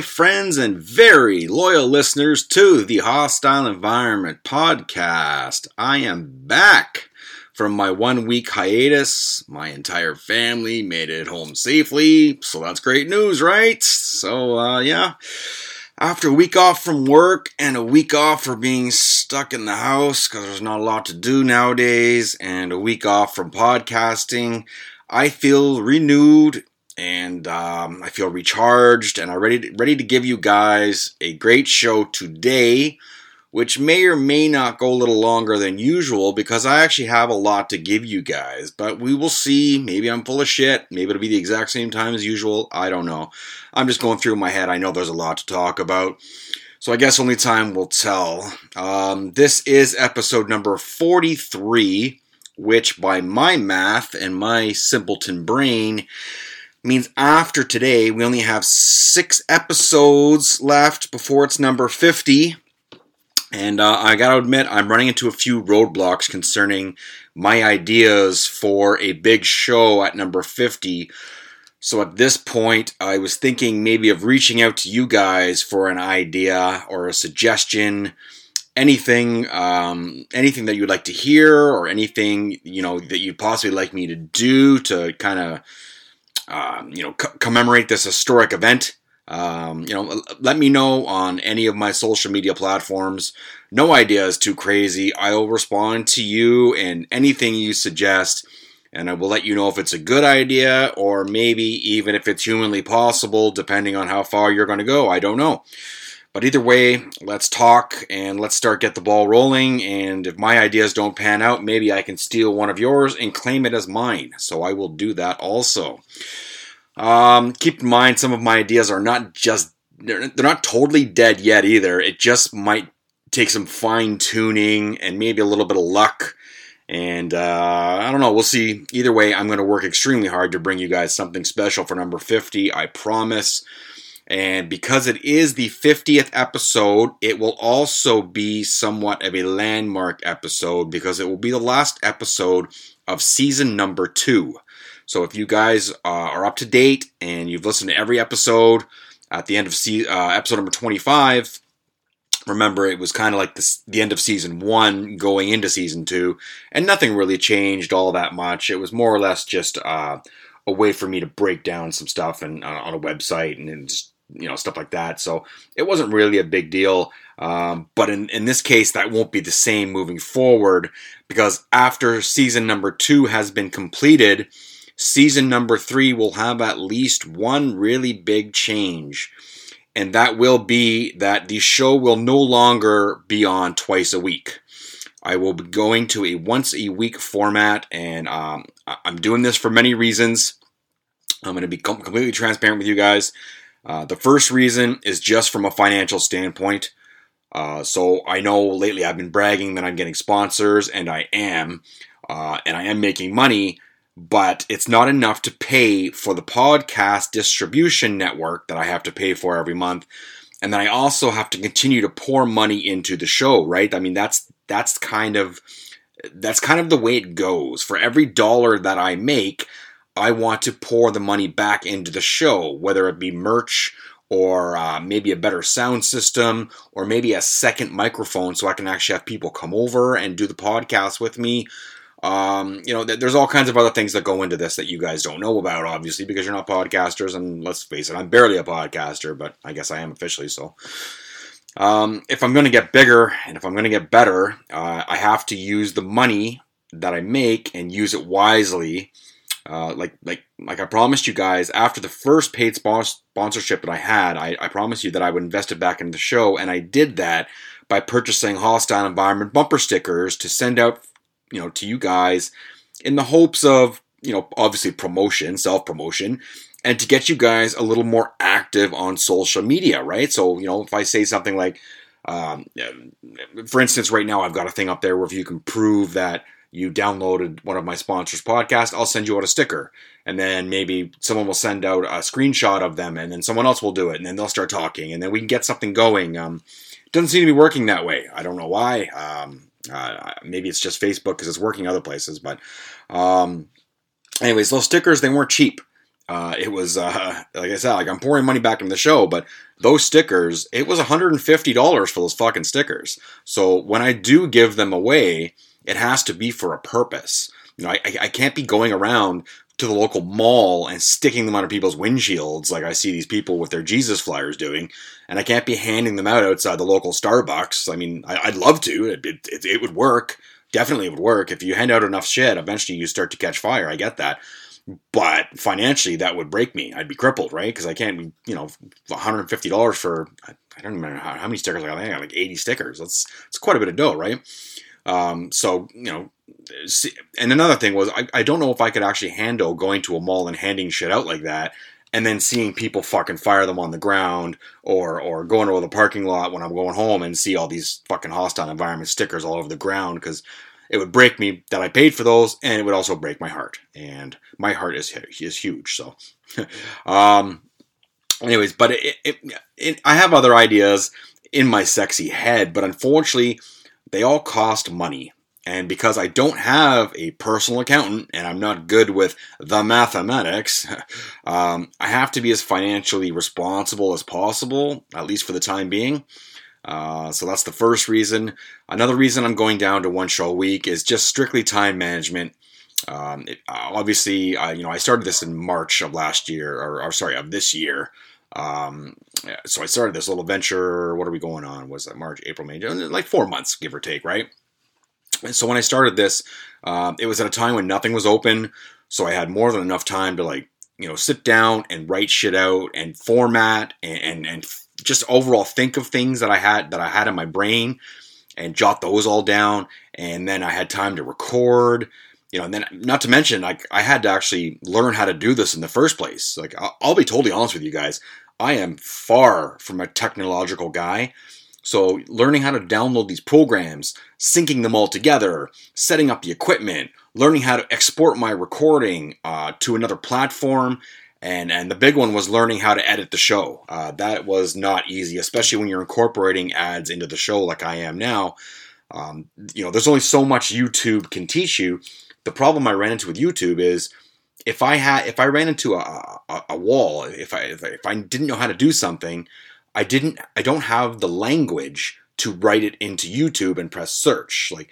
Friends and very loyal listeners to the Hostile Environment podcast. I am back from my one week hiatus. My entire family made it home safely, so that's great news, right? So, uh, yeah. After a week off from work and a week off for being stuck in the house because there's not a lot to do nowadays, and a week off from podcasting, I feel renewed and um, I feel recharged and I'm ready to, ready to give you guys a great show today, which may or may not go a little longer than usual because I actually have a lot to give you guys. But we will see. Maybe I'm full of shit. Maybe it'll be the exact same time as usual. I don't know. I'm just going through my head. I know there's a lot to talk about. So I guess only time will tell. Um, this is episode number 43, which by my math and my simpleton brain means after today, we only have six episodes left before it's number 50. And uh, I gotta admit, I'm running into a few roadblocks concerning my ideas for a big show at number 50. So at this point, I was thinking maybe of reaching out to you guys for an idea or a suggestion, anything, um, anything that you'd like to hear, or anything you know that you'd possibly like me to do to kind of um, you know, commemorate this historic event. Um, you know, let me know on any of my social media platforms. No idea is too crazy. I will respond to you and anything you suggest, and I will let you know if it's a good idea or maybe even if it's humanly possible, depending on how far you're going to go. I don't know. But either way, let's talk and let's start get the ball rolling. And if my ideas don't pan out, maybe I can steal one of yours and claim it as mine. So I will do that also. Um, keep in mind, some of my ideas are not just they're, they're not totally dead yet either. It just might take some fine tuning and maybe a little bit of luck. And uh, I don't know. We'll see. Either way, I'm going to work extremely hard to bring you guys something special for number 50. I promise. And because it is the 50th episode, it will also be somewhat of a landmark episode because it will be the last episode of season number two. So if you guys uh, are up to date and you've listened to every episode at the end of se- uh, episode number 25, remember it was kind of like the end of season one going into season two, and nothing really changed all that much. It was more or less just uh, a way for me to break down some stuff and uh, on a website and just you know stuff like that. So it wasn't really a big deal. Um, but in, in this case, that won't be the same moving forward because after season number two has been completed, season number three will have at least one really big change. And that will be that the show will no longer be on twice a week. I will be going to a once a week format, and um, I'm doing this for many reasons. I'm going to be completely transparent with you guys. Uh, the first reason is just from a financial standpoint. Uh, so I know lately I've been bragging that I'm getting sponsors, and I am, uh, and I am making money, but it's not enough to pay for the podcast distribution network that I have to pay for every month. And then I also have to continue to pour money into the show, right? I mean, that's that's kind of that's kind of the way it goes. For every dollar that I make, I want to pour the money back into the show, whether it be merch or uh, maybe a better sound system or maybe a second microphone so I can actually have people come over and do the podcast with me. Um, you know, th- there's all kinds of other things that go into this that you guys don't know about, obviously, because you're not podcasters. And let's face it, I'm barely a podcaster, but I guess I am officially so. Um, if I'm going to get bigger and if I'm going to get better, uh, I have to use the money that I make and use it wisely uh, like like like I promised you guys after the first paid sponsorship that I had, I, I promised you that I would invest it back into the show, and I did that by purchasing hostile environment bumper stickers to send out, you know, to you guys in the hopes of, you know, obviously promotion, self promotion, and to get you guys a little more active on social media, right? So, you know, if I say something like, um, for instance, right now I've got a thing up there where if you can prove that you downloaded one of my sponsors' podcast, I'll send you out a sticker. And then maybe someone will send out a screenshot of them, and then someone else will do it, and then they'll start talking, and then we can get something going. Um, doesn't seem to be working that way. I don't know why. Um, uh, maybe it's just Facebook because it's working other places. But, um, anyways, those stickers they weren't cheap. Uh, it was uh, like I said, like I'm pouring money back into the show, but those stickers, it was $150 for those fucking stickers. So when I do give them away, it has to be for a purpose. You know, I, I can't be going around to the local mall and sticking them on people's windshields like I see these people with their Jesus flyers doing, and I can't be handing them out outside the local Starbucks. I mean, I, would love to. It, it, it would work. Definitely, it would work. If you hand out enough shit, eventually you start to catch fire. I get that. But financially, that would break me. I'd be crippled, right? Because I can't, you know, $150 for, I don't remember how, how many stickers I got. I got like 80 stickers. That's, that's quite a bit of dough, right? Um, so, you know, and another thing was I, I don't know if I could actually handle going to a mall and handing shit out like that and then seeing people fucking fire them on the ground or or going to the parking lot when I'm going home and see all these fucking hostile environment stickers all over the ground because it would break me that I paid for those and it would also break my heart. And my heart is is huge so. Um anyways but it, it, it, I have other ideas in my sexy head but unfortunately they all cost money and because I don't have a personal accountant and I'm not good with the mathematics, um, I have to be as financially responsible as possible, at least for the time being. Uh, so that's the first reason. Another reason I'm going down to one show a week is just strictly time management. Um, it, uh, obviously, I, you know, I started this in March of last year, or, or sorry, of this year. Um, so I started this little venture. What are we going on? Was it March, April, May? Like four months, give or take, right? And so when I started this, uh, it was at a time when nothing was open, so I had more than enough time to like you know sit down and write shit out and format and and, and just overall think of things that I had that I had in my brain and jot those all down. And then I had time to record, you know, and then not to mention like I had to actually learn how to do this in the first place. Like I'll, I'll be totally honest with you guys, I am far from a technological guy. So, learning how to download these programs, syncing them all together, setting up the equipment, learning how to export my recording uh, to another platform, and and the big one was learning how to edit the show. Uh, that was not easy, especially when you're incorporating ads into the show like I am now. Um, you know, there's only so much YouTube can teach you. The problem I ran into with YouTube is if I had if I ran into a, a, a wall, if I, if I didn't know how to do something, I didn't I don't have the language to write it into YouTube and press search. Like,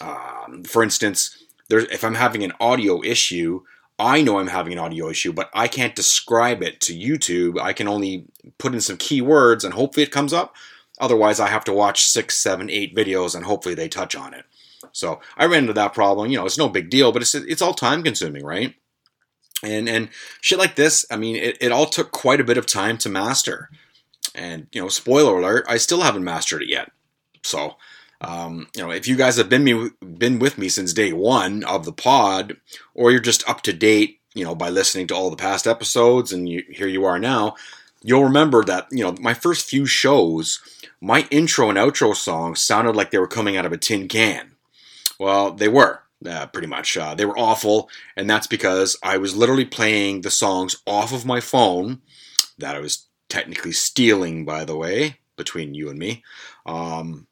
um, for instance, there's if I'm having an audio issue, I know I'm having an audio issue, but I can't describe it to YouTube. I can only put in some keywords and hopefully it comes up. Otherwise, I have to watch six, seven, eight videos and hopefully they touch on it. So I ran into that problem. You know, it's no big deal, but it's it's all time consuming, right? And and shit like this. I mean, it, it all took quite a bit of time to master. And you know, spoiler alert, I still haven't mastered it yet. So, um, you know, if you guys have been me been with me since day one of the pod, or you're just up to date, you know, by listening to all the past episodes, and you, here you are now, you'll remember that you know my first few shows, my intro and outro songs sounded like they were coming out of a tin can. Well, they were. Uh, pretty much. Uh, they were awful, and that's because I was literally playing the songs off of my phone that I was technically stealing, by the way, between you and me. Um,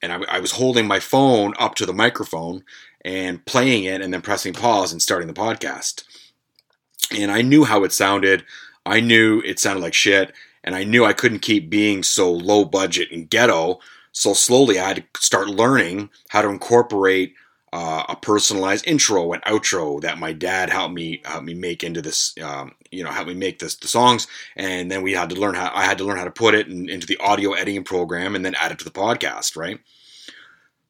and I, I, was holding my phone up to the microphone and playing it and then pressing pause and starting the podcast. And I knew how it sounded. I knew it sounded like shit. And I knew I couldn't keep being so low budget and ghetto. So slowly I had to start learning how to incorporate uh, a personalized intro and outro that my dad helped me helped me make into this um, you know helped me make this the songs. And then we had to learn how I had to learn how to put it in, into the audio editing program and then add it to the podcast right?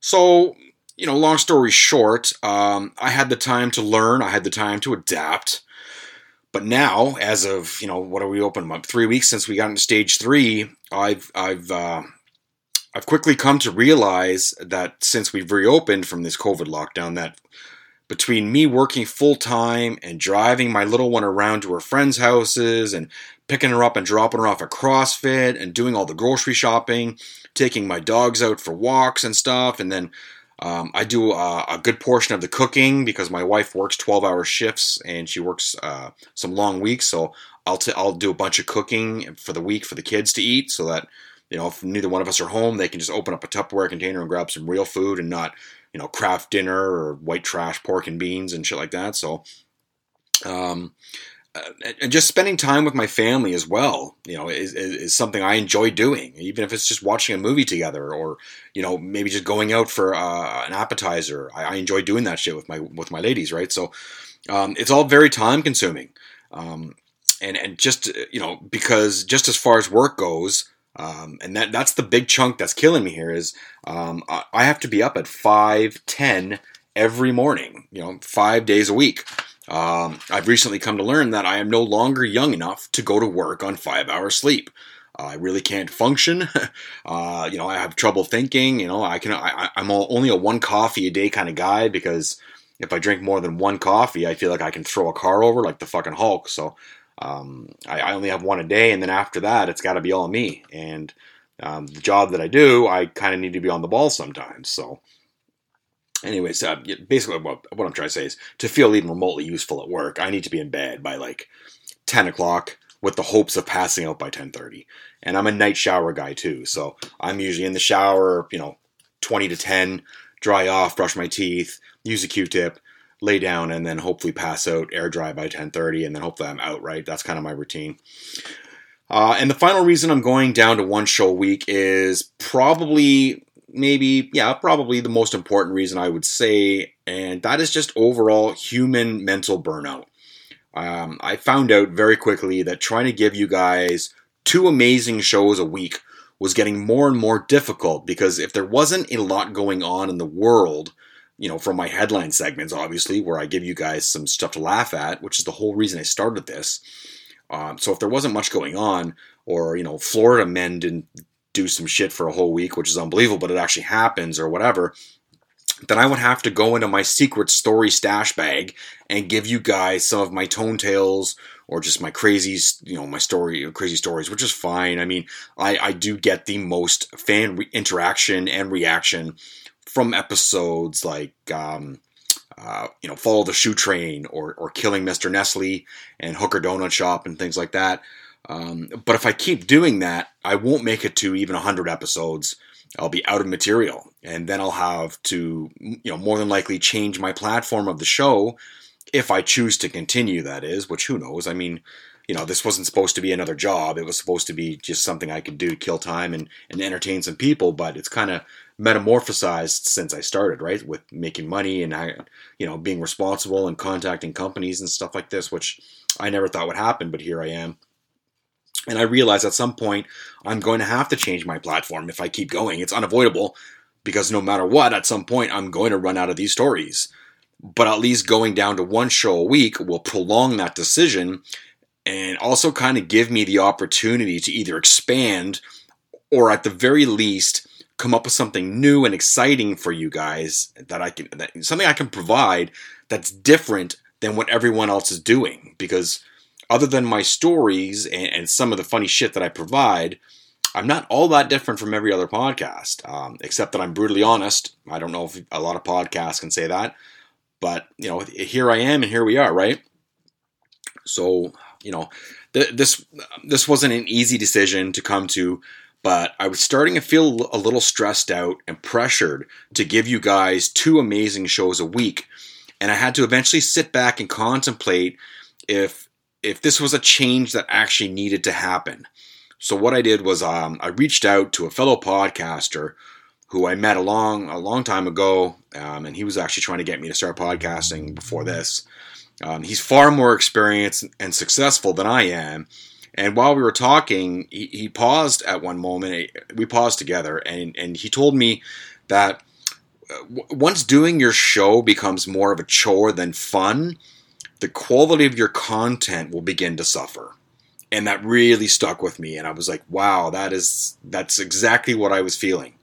So you know long story short um, I had the time to learn. I had the time to adapt. But now as of you know what are we open up three weeks since we got into stage three I've I've uh, I've quickly come to realize that since we've reopened from this COVID lockdown, that between me working full time and driving my little one around to her friends' houses and picking her up and dropping her off at CrossFit and doing all the grocery shopping, taking my dogs out for walks and stuff, and then um, I do a, a, good portion of the cooking because my wife works 12 hour shifts and she works uh, some long weeks. So I'll, t- I'll do a bunch of cooking for the week for the kids to eat so that you know, if neither one of us are home, they can just open up a Tupperware container and grab some real food and not, you know, Kraft Dinner or white trash pork and beans and shit like that. So, um, and just spending time with my family as well, you know, is, is, is, something I enjoy doing. Even if it's just watching a movie together, or you know, maybe just going out for uh, an appetizer. I, I, enjoy doing that shit with my with my ladies, right? So um, it's all very time consuming, um, and and just you know, because just as far as work goes, um, and that that's the big chunk that's killing me here is um, I, have to be up at five ten every morning, you know, five days a week. Um, I've recently come to learn that I am no longer young enough to go to work on five hours sleep. I really can't function. uh, you know, I have trouble thinking. You know, I can. I, am only a one coffee a day kind of guy because if I drink more than one coffee, I feel like I can throw a car over like the fucking Hulk. So um, I, I, only have one a day, and then after that, it's got to be all me. And um, the job that I do, I kind of need to be on the ball sometimes. So anyways, uh, basically what, what I'm trying to say is to feel even remotely useful at work, I need to be in bed by like 10 o'clock with the hopes of passing out by 10:30. And I'm a night shower guy too, so I'm usually in the shower, you know, 20 to 10, dry off, brush my teeth, use a Q-tip, lay down, and then hopefully pass out, air dry by 10:30, and then hopefully I'm out. Right, that's kind of my routine. Uh, and the final reason I'm going down to one show a week is probably maybe, yeah, probably the most important reason I would say, and that is just overall human mental burnout. Um, I found out very quickly that trying to give you guys two amazing shows a week was getting more and more difficult because if there wasn't a lot going on in the world, you know, from my headline segments, obviously, where I give you guys some stuff to laugh at, which is the whole reason I started this. Um, so if there wasn't much going on, or you know, Florida men didn't do some shit for a whole week, which is unbelievable, but it actually happens or whatever, then I would have to go into my secret story stash bag and give you guys some of my tone tales or just my crazy, you know, my story, crazy stories, which is fine. I mean, I, I do get the most fan re- interaction and reaction from episodes like, um, uh, you know, Follow the Shoe Train or, or Killing Mr. Nestle and Hooker Donut Shop and things like that. Um, but if I keep doing that, I won't make it to even 100 episodes. I'll be out of material, and then I'll have to, you know, more than likely change my platform of the show if I choose to continue. That is, which who knows? I mean, you know, this wasn't supposed to be another job. It was supposed to be just something I could do to kill time and, and entertain some people. But it's kind of metamorphosized since I started, right? With making money and I, you know, being responsible and contacting companies and stuff like this, which I never thought would happen, but here I am. And I realize at some point I'm going to have to change my platform if I keep going. It's unavoidable because no matter what, at some point I'm going to run out of these stories. But at least going down to one show a week will prolong that decision and also kind of give me the opportunity to either expand or at the very least come up with something new and exciting for you guys that I can that, something I can provide that's different than what everyone else is doing because other than my stories and, and, some of the funny shit that I provide, I'm not all that different from every other podcast, um, except that I'm brutally honest. I don't know if a lot of podcasts can say that, but you know, here I am, and here we are, right? So, you know, th- this this wasn't an easy decision to come to, but I was starting to feel a little stressed out and pressured to give you guys two amazing shows a week, and I had to eventually sit back and contemplate if if this was a change that actually needed to happen. So what I did was um, I reached out to a fellow podcaster who I met a long a long time ago, um, and he was actually trying to get me to start podcasting before this. Um, he's far more experienced and successful than I am. And while we were talking, he, he paused at one moment. We paused together, and and he told me that uh, once doing your show becomes more of a chore than fun, the quality of your content will begin to suffer. And that really stuck with me. And I was like, wow, that is, that's exactly what I was feeling.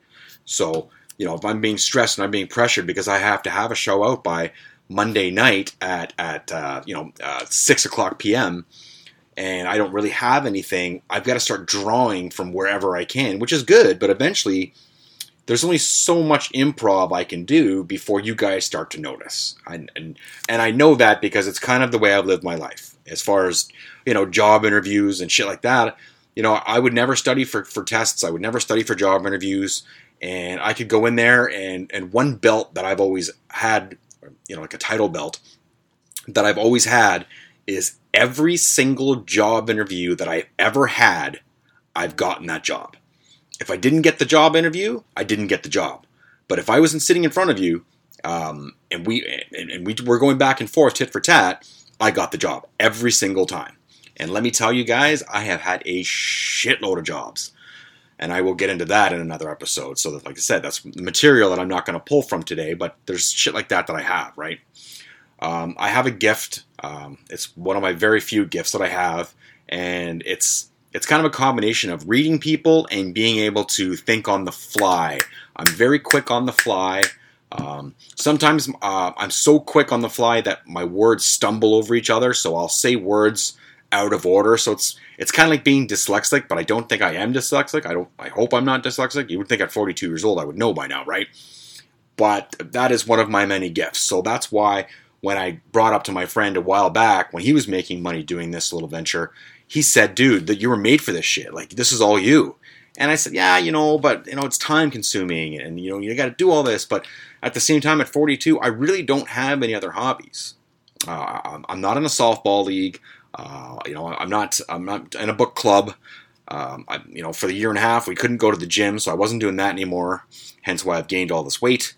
So, you know, if I'm being stressed and I'm being pressured because I have to have a show out by Monday night at, at uh, you know, uh, 6 o'clock p.m., and I don't really have anything, I've got to start drawing from wherever I can, which is good. But eventually, there's only so much improv I can do before you guys start to notice. And, and, and I know that because it's kind of the way I've lived my life. As far as, you know, job interviews and shit like that, you know, I would never study for, for tests. I would never study for job interviews. And I could go in there and, and one belt that I've always had, you know, like a title belt that I've always had is every single job interview that I've ever had, I've gotten that job. If I didn't get the job interview, I didn't get the job. But if I wasn't sitting in front of you, um, and we and, and we were going back and forth tit for tat, I got the job every single time. And let me tell you guys, I have had a shitload of jobs. And I will get into that in another episode. So that, like I said, that's material that I'm not going to pull from today, but there's shit like that that I have, right? Um, I have a gift. Um, it's one of my very few gifts that I have, and it's it's kind of a combination of reading people and being able to think on the fly. I'm very quick on the fly. Um, sometimes uh, I'm so quick on the fly that my words stumble over each other, so I'll say words out of order. So it's it's kind of like being dyslexic, but I don't think I am dyslexic. I don't. I hope I'm not dyslexic. You would think at 42 years old I would know by now, right? But that is one of my many gifts. So that's why when I brought up to my friend a while back when he was making money doing this little venture, he said, "Dude, that you were made for this shit. Like this is all you." And I said, "Yeah, you know, but you know, it's time consuming, and you know, you got to do all this." But at the same time, at 42, I really don't have any other hobbies. Uh, I'm not in a softball league. Uh, you know, I'm not. I'm not in a book club. Um, I, you know, for the year and a half, we couldn't go to the gym, so I wasn't doing that anymore. Hence, why I've gained all this weight.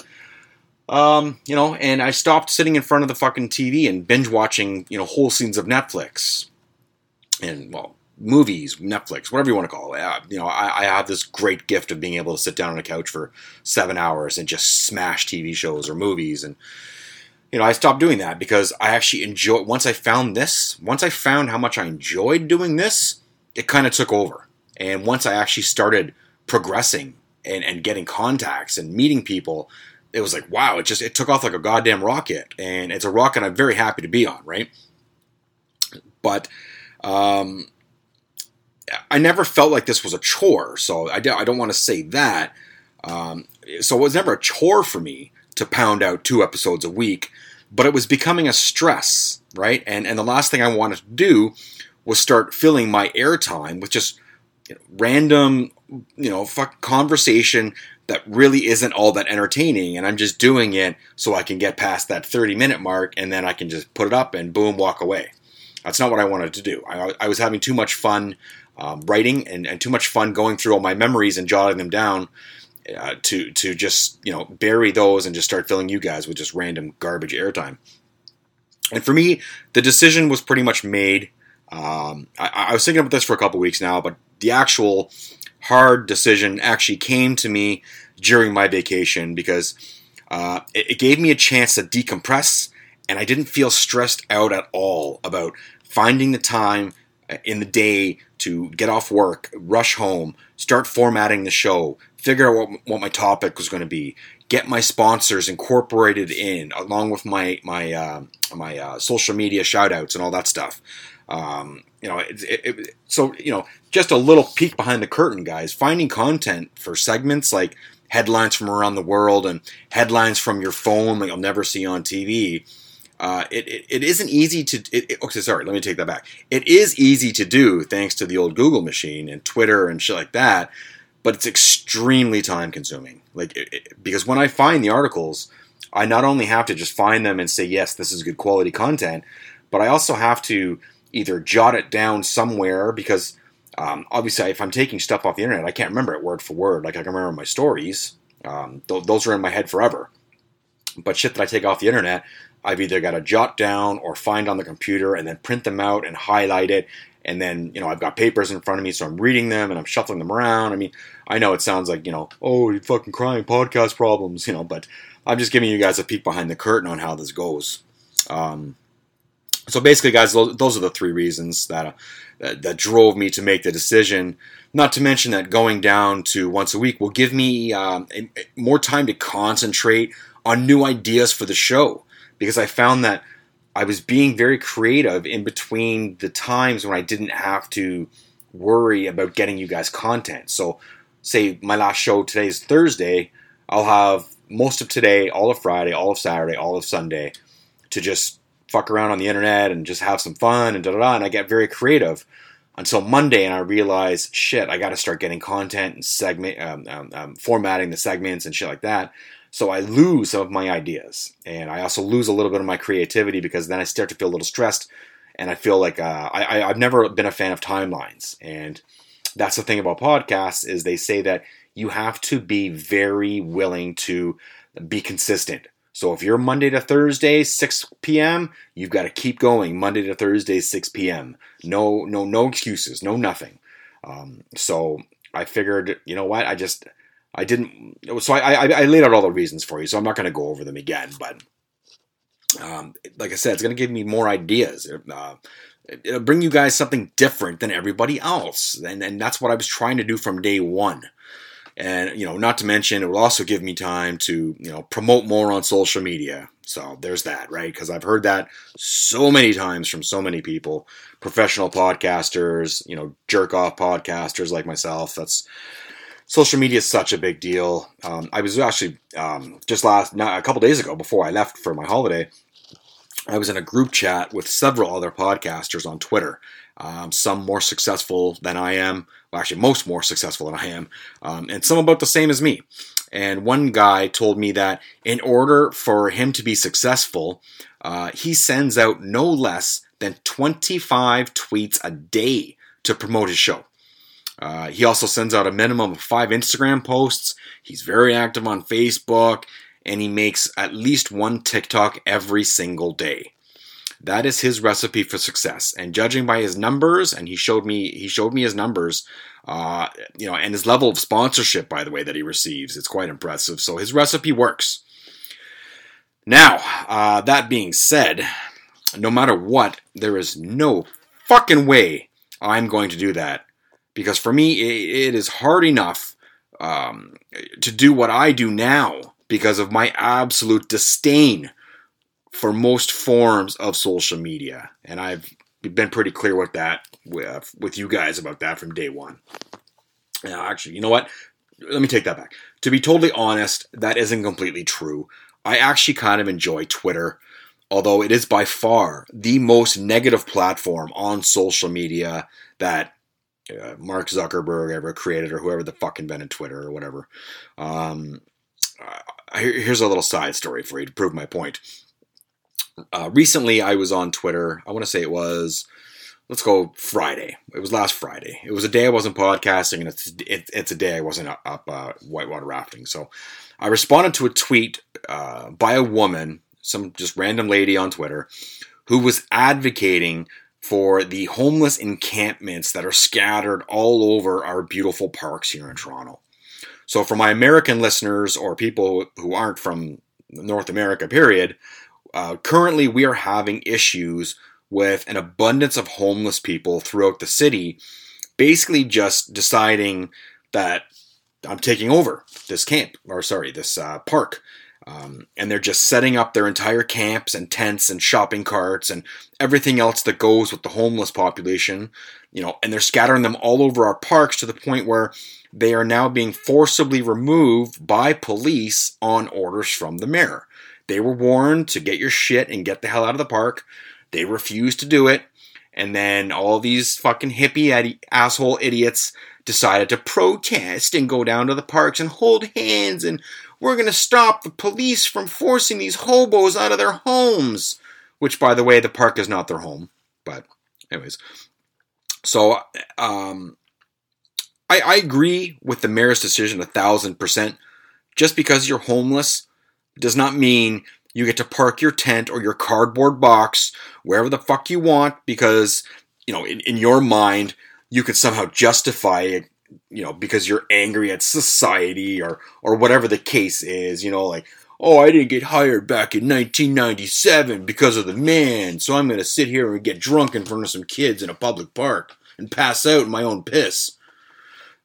Um, you know, and I stopped sitting in front of the fucking TV and binge watching, you know, whole scenes of Netflix and well, movies, Netflix, whatever you want to call it. Uh, you know, I, I, have this great gift of being able to sit down on a couch for seven hours and just smash TV shows or movies. And you know, I stopped doing that because I actually enjoy. Once I found this, once I found how much I enjoyed doing this, it kind of took over. And once I actually started progressing and, and getting contacts and meeting people it was like wow it just it took off like a goddamn rocket and it's a rocket i'm very happy to be on right but um, i never felt like this was a chore so i, I don't want to say that um, so it was never a chore for me to pound out two episodes a week but it was becoming a stress right and and the last thing i wanted to do was start filling my airtime with just you know, random you know fuck conversation that really isn't all that entertaining and I'm just doing it so I can get past that 30 minute mark and then I can just put it up and boom, walk away. That's not what I wanted to do. I, I was having too much fun um, writing and, and, too much fun going through all my memories and jotting them down uh, to to just you know bury those and just start filling you guys with just random garbage airtime. And for me, the decision was pretty much made. Um, I, I, was thinking about this for a couple weeks now, but the actual hard decision actually came to me during my vacation because uh, it, it gave me a chance to decompress and I didn't feel stressed out at all about finding the time uh, in the day to get off work, rush home, start formatting the show, figure out what, what my topic was going to be, get my sponsors incorporated in, along with my my uh, my uh, social media shoutouts and all that stuff. Um, you know, it, it, it, so you know, just a little peek behind the curtain, guys. Finding content for segments like headlines from around the world and headlines from your phone that you'll never see on TV. Uh, it, it, it isn't easy to. It, okay, sorry, let me take that back. It is easy to do thanks to the old Google machine and Twitter and shit like that, but it's extremely time consuming. Like because when I find the articles, I not only have to just find them and say yes, this is good quality content, but I also have to either jot it down somewhere because um, obviously if I'm taking stuff off the internet, I can't remember it word for word. Like I can remember my stories; um, th- those are in my head forever. But shit that I take off the internet, I've either got to jot down or find on the computer and then print them out and highlight it. And then, you know, I've got papers in front of me, so I'm reading them and I'm shuffling them around. I mean, I know it sounds like, you know, oh, you fucking crying podcast problems, you know, but I'm just giving you guys a peek behind the curtain on how this goes. Um, so basically, guys, those, are the three reasons that, uh, that, that drove me to make the decision. Not to mention that going down to once a week will give me um, a, a, more time to concentrate on new ideas for the show because I found that I was being very creative in between the times when I didn't have to worry about getting you guys content. So, say my last show today is Thursday, I'll have most of today, all of Friday, all of Saturday, all of Sunday to just fuck around on the internet and just have some fun and da da da. And I get very creative until Monday, and I realize, shit, I got to start getting content and segment, um, um, um, formatting the segments and shit like that. So I lose some of my ideas, and I also lose a little bit of my creativity because then I start to feel a little stressed and I feel like uh, I, I've never been a fan of timelines. And that's the thing about podcasts is they say that you have to be very willing to be consistent. So if you're Monday to Thursday, 6 p.m., you've got to keep going Monday to Thursday, 6 p.m. No, no, no excuses, no nothing. Um, so I figured, you know what? I just, I didn't. So I, I, I laid out all the reasons for you. So I'm not going to go over them again. But um, like I said, it's going to give me more ideas. Uh, it'll bring you guys something different than everybody else, and and that's what I was trying to do from day one. And you know, not to mention, it will also give me time to you know promote more on social media. So there's that, right? Because I've heard that so many times from so many people, professional podcasters, you know, jerk off podcasters like myself. That's social media is such a big deal. Um, I was actually um, just last not, a couple days ago before I left for my holiday. I was in a group chat with several other podcasters on Twitter. Um, some more successful than I am. Well, actually, most more successful than I am, um, and some about the same as me. And one guy told me that in order for him to be successful, uh, he sends out no less than 25 tweets a day to promote his show. Uh, he also sends out a minimum of five Instagram posts. He's very active on Facebook, and he makes at least one TikTok every single day. That is his recipe for success. And judging by his numbers, and he showed me he showed me his numbers, uh, you know, and his level of sponsorship, by the way, that he receives, it's quite impressive. So his recipe works. Now, uh, that being said, no matter what, there is no fucking way I'm going to do that because for me, it is hard enough um, to do what I do now because of my absolute disdain for most forms of social media. And I've been pretty clear with that with, with you guys about that from day one. Now, actually, you know what? Let me take that back. To be totally honest, that isn't completely true. I actually kind of enjoy Twitter, although it is by far the most negative platform on social media that uh, Mark Zuckerberg ever created or whoever the fuck invented Twitter or whatever. Um, uh, here's a little side story for you to prove my point. Uh, recently, I was on Twitter. I want to say it was, let's go Friday. It was last Friday. It was a day I wasn't podcasting, and it's it, it's a day I wasn't up uh, whitewater rafting. So I responded to a tweet uh, by a woman, some just random lady on Twitter, who was advocating for the homeless encampments that are scattered all over our beautiful parks here in Toronto. So, for my American listeners or people who aren't from North America, period, uh, currently we are having issues with an abundance of homeless people throughout the city, basically just deciding that I'm taking over this camp, or sorry, this uh, park. Um, and they're just setting up their entire camps and tents and shopping carts and everything else that goes with the homeless population, you know, and they're scattering them all over our parks to the point where they are now being forcibly removed by police on orders from the mayor. They were warned to get your shit and get the hell out of the park. They refused to do it. And then all these fucking hippie asshole idiots decided to protest and go down to the parks and hold hands and we're going to stop the police from forcing these hobos out of their homes. Which, by the way, the park is not their home. But, anyways. So, um, I, I agree with the mayor's decision a thousand percent. Just because you're homeless does not mean you get to park your tent or your cardboard box wherever the fuck you want because, you know, in, in your mind, you could somehow justify it you know because you're angry at society or or whatever the case is you know like oh i didn't get hired back in 1997 because of the man so i'm going to sit here and get drunk in front of some kids in a public park and pass out in my own piss.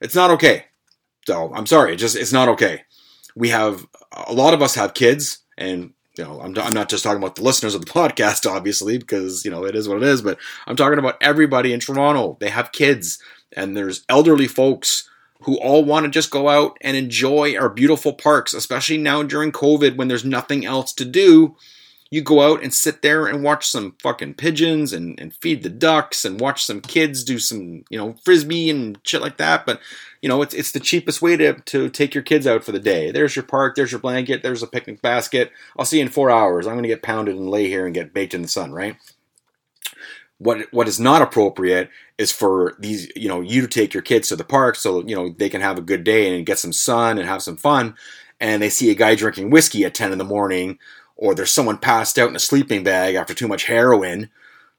It's not okay. So i'm sorry it just it's not okay. We have a lot of us have kids and you know, I'm, I'm not just talking about the listeners of the podcast, obviously, because, you know, it is what it is, but I'm talking about everybody in Toronto. They have kids and there's elderly folks who all want to just go out and enjoy our beautiful parks, especially now during COVID when there's nothing else to do. You go out and sit there and watch some fucking pigeons and, and feed the ducks and watch some kids do some, you know, frisbee and shit like that. But, you know, it's, it's the cheapest way to, to take your kids out for the day. There's your park, there's your blanket, there's a picnic basket. I'll see you in four hours. I'm going to get pounded and lay here and get baked in the sun, right? What what is not appropriate is for these you know you to take your kids to the park so you know they can have a good day and get some sun and have some fun, and they see a guy drinking whiskey at ten in the morning, or there's someone passed out in a sleeping bag after too much heroin,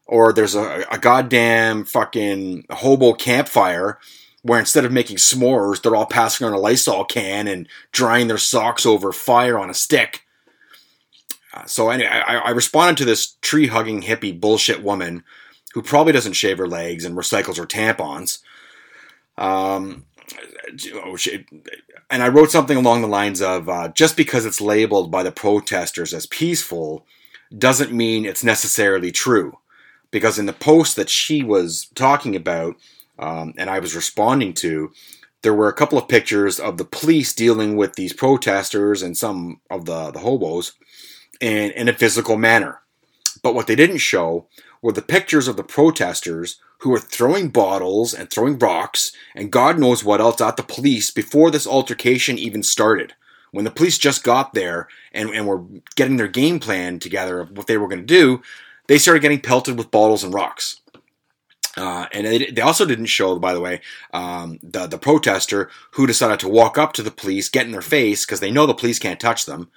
or there's a, a goddamn fucking hobo campfire where instead of making s'mores, they're all passing on a Lysol can and drying their socks over fire on a stick. Uh, so anyway, I, I responded to this tree hugging hippie bullshit woman who probably doesn't shave her legs and recycles her tampons. Um, oh, and I wrote something along the lines of uh, just because it's labeled by the protesters as peaceful doesn't mean it's necessarily true. Because in the post that she was talking about, um, and I was responding to, there were a couple of pictures of the police dealing with these protesters and some of the, the hobos in, in a physical manner. But what they didn't show were the pictures of the protesters who were throwing bottles and throwing rocks and God knows what else at the police before this altercation even started. When the police just got there and, and were getting their game plan together of what they were going to do, they started getting pelted with bottles and rocks. Uh, and they, they, also didn't show, by the way, um, the the protester who decided to walk up to the police, get in their face because they know the police can't touch them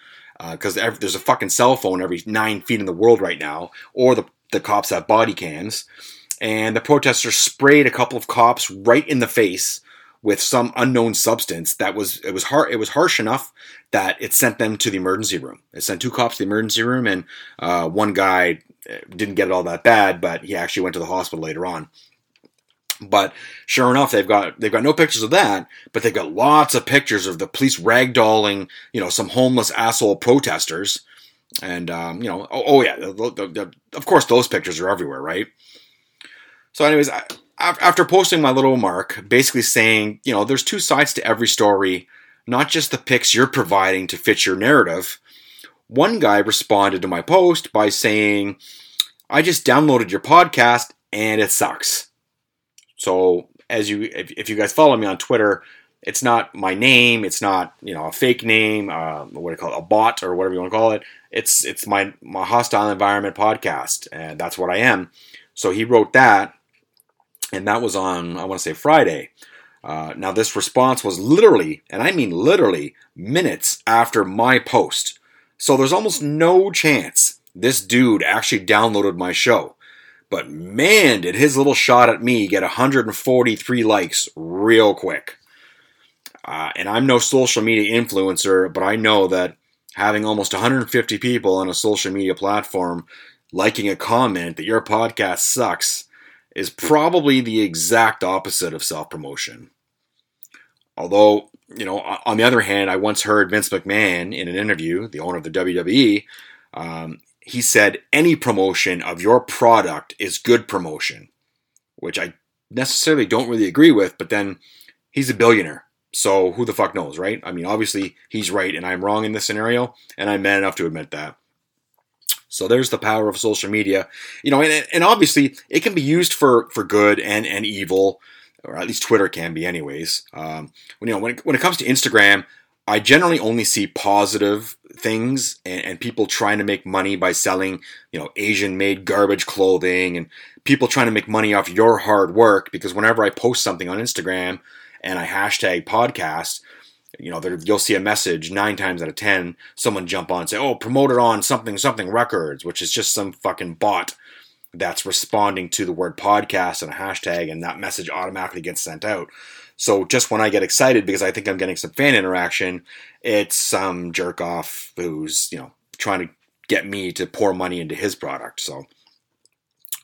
because uh, there's a fucking cell phone every nine feet in the world right now, or the the cops have body cams, and the protester sprayed a couple of cops right in the face with some unknown substance that was it was hard it was harsh enough that it sent them to the emergency room. It sent two cops to the emergency room, and uh, one guy didn't get it all that bad, but he actually went to the hospital later on. But sure enough, they've got they've got no pictures of that, but they've got lots of pictures of the police ragdolling, you know, some homeless asshole protesters, and um, you know, oh, oh yeah, the, the, the, of course those pictures are everywhere, right? So, anyways, I, after posting my little remark, basically saying, you know, there's two sides to every story, not just the pics you're providing to fit your narrative. One guy responded to my post by saying, I just downloaded your podcast and it sucks. So, as you, if, if you guys follow me on Twitter, it's not my name. It's not you know a fake name. Uh, what do you call it? A bot or whatever you want to call it. It's it's my my hostile environment podcast, and that's what I am. So he wrote that, and that was on I want to say Friday. Uh, now this response was literally, and I mean literally, minutes after my post. So there's almost no chance this dude actually downloaded my show. But man, did his little shot at me get 143 likes real quick. Uh, and I'm no social media influencer, but I know that having almost 150 people on a social media platform liking a comment that your podcast sucks is probably the exact opposite of self promotion. Although, you know, on the other hand, I once heard Vince McMahon in an interview, the owner of the WWE, um, he said any promotion of your product is good promotion, which I necessarily don't really agree with, but then he's a billionaire. So who the fuck knows, right? I mean, obviously he's right and I'm wrong in this scenario, and I'm man enough to admit that. So there's the power of social media, you know, and, and obviously it can be used for for good and and evil or at least Twitter can be, anyways. Um, when you know when it, when it comes to Instagram, I generally only see positive things and, and people trying to make money by selling, you know, Asian-made garbage clothing and people trying to make money off your hard work. Because whenever I post something on Instagram and I hashtag podcast, you know, there, you'll see a message nine times out of ten, someone jump on and say, "Oh, promote it on something something records," which is just some fucking bot that's responding to the word podcast and a hashtag, and that message automatically gets sent out. So just when I get excited because I think I'm getting some fan interaction, it's some jerk off who's you know trying to get me to pour money into his product. So.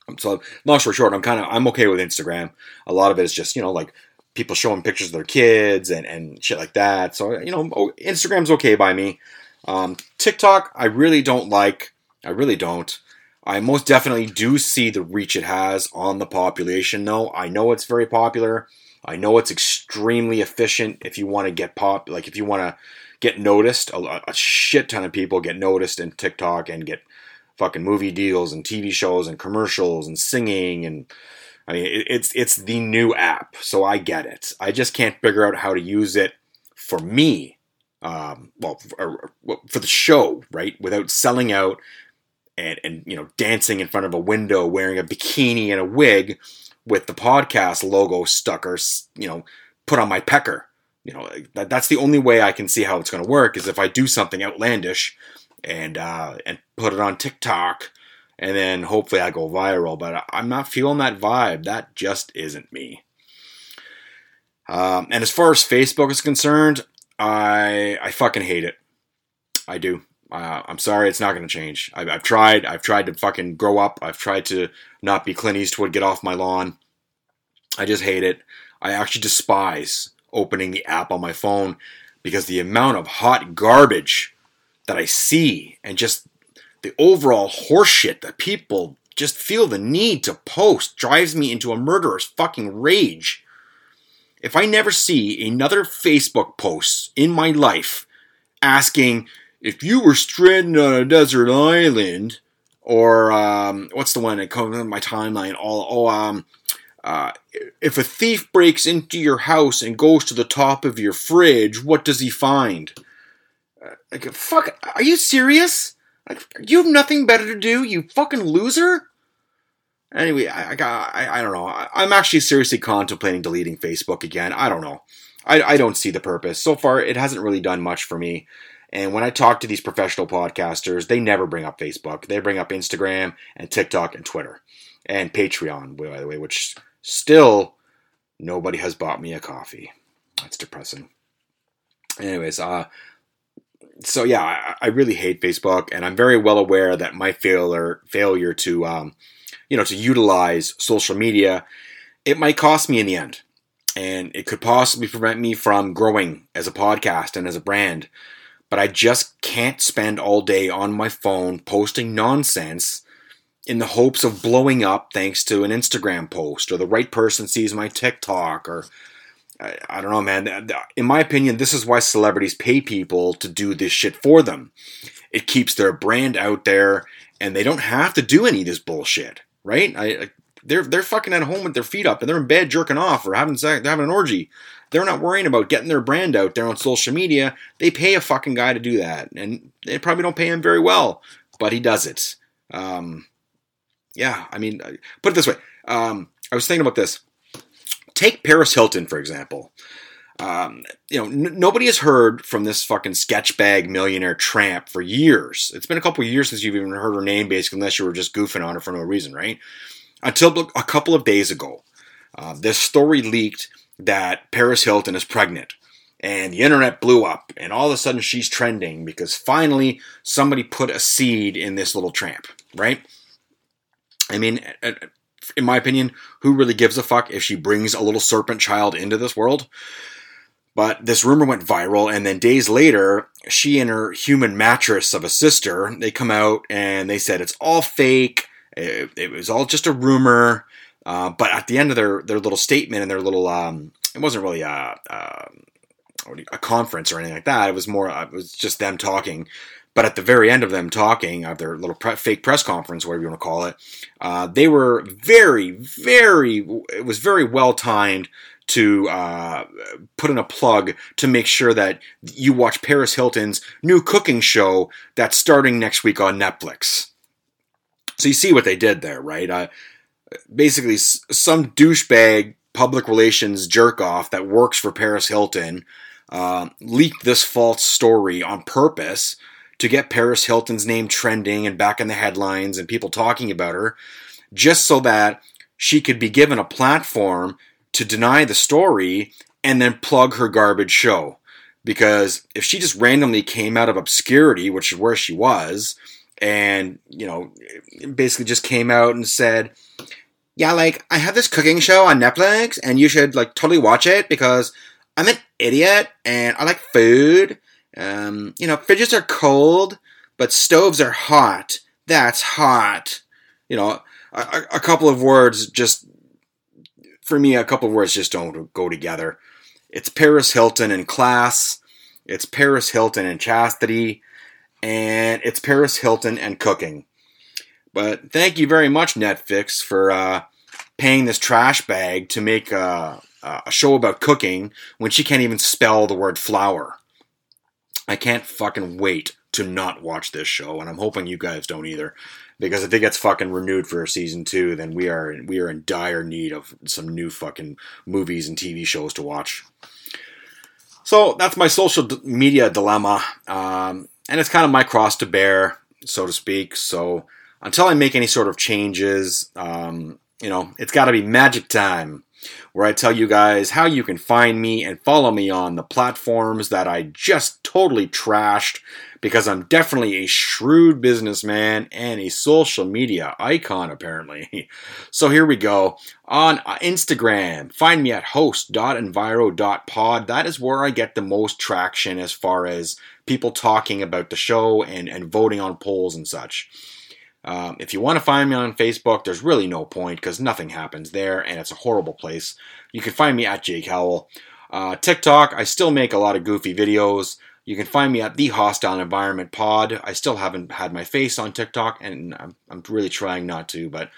Um, so long story short, I'm kind of I'm okay with Instagram. A lot of it is just you know like people showing pictures of their kids and, and shit like that. So you know Instagram's okay by me. Um, TikTok I really don't like. I really don't. I most definitely do see the reach it has on the population, though. I know it's very popular. I know it's extremely efficient if you want to get pop, like if you want to get noticed. A, a, shit ton of people get noticed in TikTok and get fucking movie deals and TV shows and commercials and singing and I mean it, it's it's the new app, so I get it. I just can't figure out how to use it for me. Um, well, for, for the show, right? Without selling out and and you know dancing in front of a window wearing a bikini and a wig with the podcast logo stuck or you know put on my pecker. You know that, that's the only way I can see how it's going to work is if I do something outlandish and uh, and put it on TikTok and then hopefully I go viral. But I'm not feeling that vibe. That just isn't me. Um, and as far as Facebook is concerned, I I fucking hate it. I do. Uh, I'm sorry, it's not going to change. I've, I've, tried. I've tried to fucking grow up. I've tried to not be Clint Eastwood, get off my lawn. I just hate it. I actually despise opening the app on my phone because the amount of hot garbage that I see and just the overall horseshit that people just feel the need to post drives me into a murderous fucking rage. If I never see another Facebook post in my life asking if you were stranded on a desert island, or um, what's the one that comes on my timeline? All oh um, uh, if a thief breaks into your house and goes to the top of your fridge, what does he find? Uh, like fuck, are you serious? Like, you have nothing better to do, you fucking loser. Anyway, I, got, I, I don't know. I, am actually seriously contemplating deleting Facebook again. I don't know. I, I don't see the purpose. So far, it hasn't really done much for me. And when I talk to these professional podcasters, they never bring up Facebook. They bring up Instagram and TikTok and Twitter and Patreon, by the way, which still nobody has bought me a coffee. That's depressing. Anyways, uh, so yeah, I, I, really hate Facebook, and I'm very well aware that my failure failure to um, you know to utilize social media it might cost me in the end, and it could possibly prevent me from growing as a podcast and as a brand. But I just can't spend all day on my phone posting nonsense in the hopes of blowing up thanks to an Instagram post or the right person sees my TikTok or I, I, don't know, man. In my opinion, this is why celebrities pay people to do this shit for them. It keeps their brand out there, and they don't have to do any of this bullshit, right? I, they're they're fucking at home with their feet up, and they're in bed jerking off or having sex, they're having an orgy. They're not worrying about getting their brand out there on social media. They pay a fucking guy to do that, and they probably don't pay him very well, but he does it. Um, yeah, I mean, put it this way. Um, I was thinking about this take Paris Hilton, for example. Um, you know, n- nobody has heard from this fucking sketch bag millionaire tramp for years. It's been a couple years since you've even heard her name, basically, unless you were just goofing on her for no reason, right? Until a couple of days ago, uh, this story leaked that Paris Hilton is pregnant. And the internet blew up, and all of a sudden she's trending because finally somebody put a seed in this little tramp, right? I mean, in my opinion, who really gives a fuck if she brings a little serpent child into this world? But this rumor went viral, and then days later, she and her human mattress of a sister, they come out and they said it's all fake. It, it was all just a rumor. Uh, but at the end of their, their little statement and their little, um, it wasn't really a, a, a, conference or anything like that. It was more, uh, it was just them talking. But at the very end of them talking, of their little pre- fake press conference, whatever you want to call it, uh, they were very, very, it was very well timed to uh, put in a plug to make sure that you watch Paris Hilton's new cooking show that's starting next week on Netflix. So you see what they did there, right? Uh, basically, some douchebag public relations jerk off that works for Paris Hilton uh, leaked this false story on purpose to get Paris Hilton's name trending and back in the headlines and people talking about her, just so that she could be given a platform to deny the story and then plug her garbage show. Because if she just randomly came out of obscurity, which is where she was, and, you know, basically just came out and said, yeah, like, I have this cooking show on Netflix and you should, like, totally watch it because I'm an idiot and I like food um, you know, fridges are cold, but stoves are hot. That's hot. You know, a, a couple of words just, for me, a couple of words just don't go together. It's Paris Hilton in class, it's Paris Hilton in chastity, and it's Paris Hilton and cooking. But thank you very much, Netflix, for uh, paying this trash bag to make a show about cooking when she can't even spell the word flour. I can't fucking wait to not watch this show, and I'm hoping you guys don't either. because if it gets fucking renewed for a season two, then we are we are in dire need of some new fucking movies and TV shows to watch. So that's my social media dilemma, um, and it's kind of my cross to bear, so to speak. So until I make any sort of changes, um, you know, it's got to be magic time where I tell you guys how you can find me and follow me on the platforms that I just totally trashed because I'm definitely a shrewd businessman and a social media icon, apparently. So here we go. On Instagram, find me at host.enviro.pod. That is where I get the most traction as far as people talking about the show and, and voting on polls and such. Um, if you want to find me on Facebook, there's really no point because nothing happens there and it's a horrible place. You can find me at Jake Howell. Uh, TikTok, I still make a lot of goofy videos. You can find me at the Hostile Environment Pod. I still haven't had my face on TikTok, and I'm, I'm really trying not to, but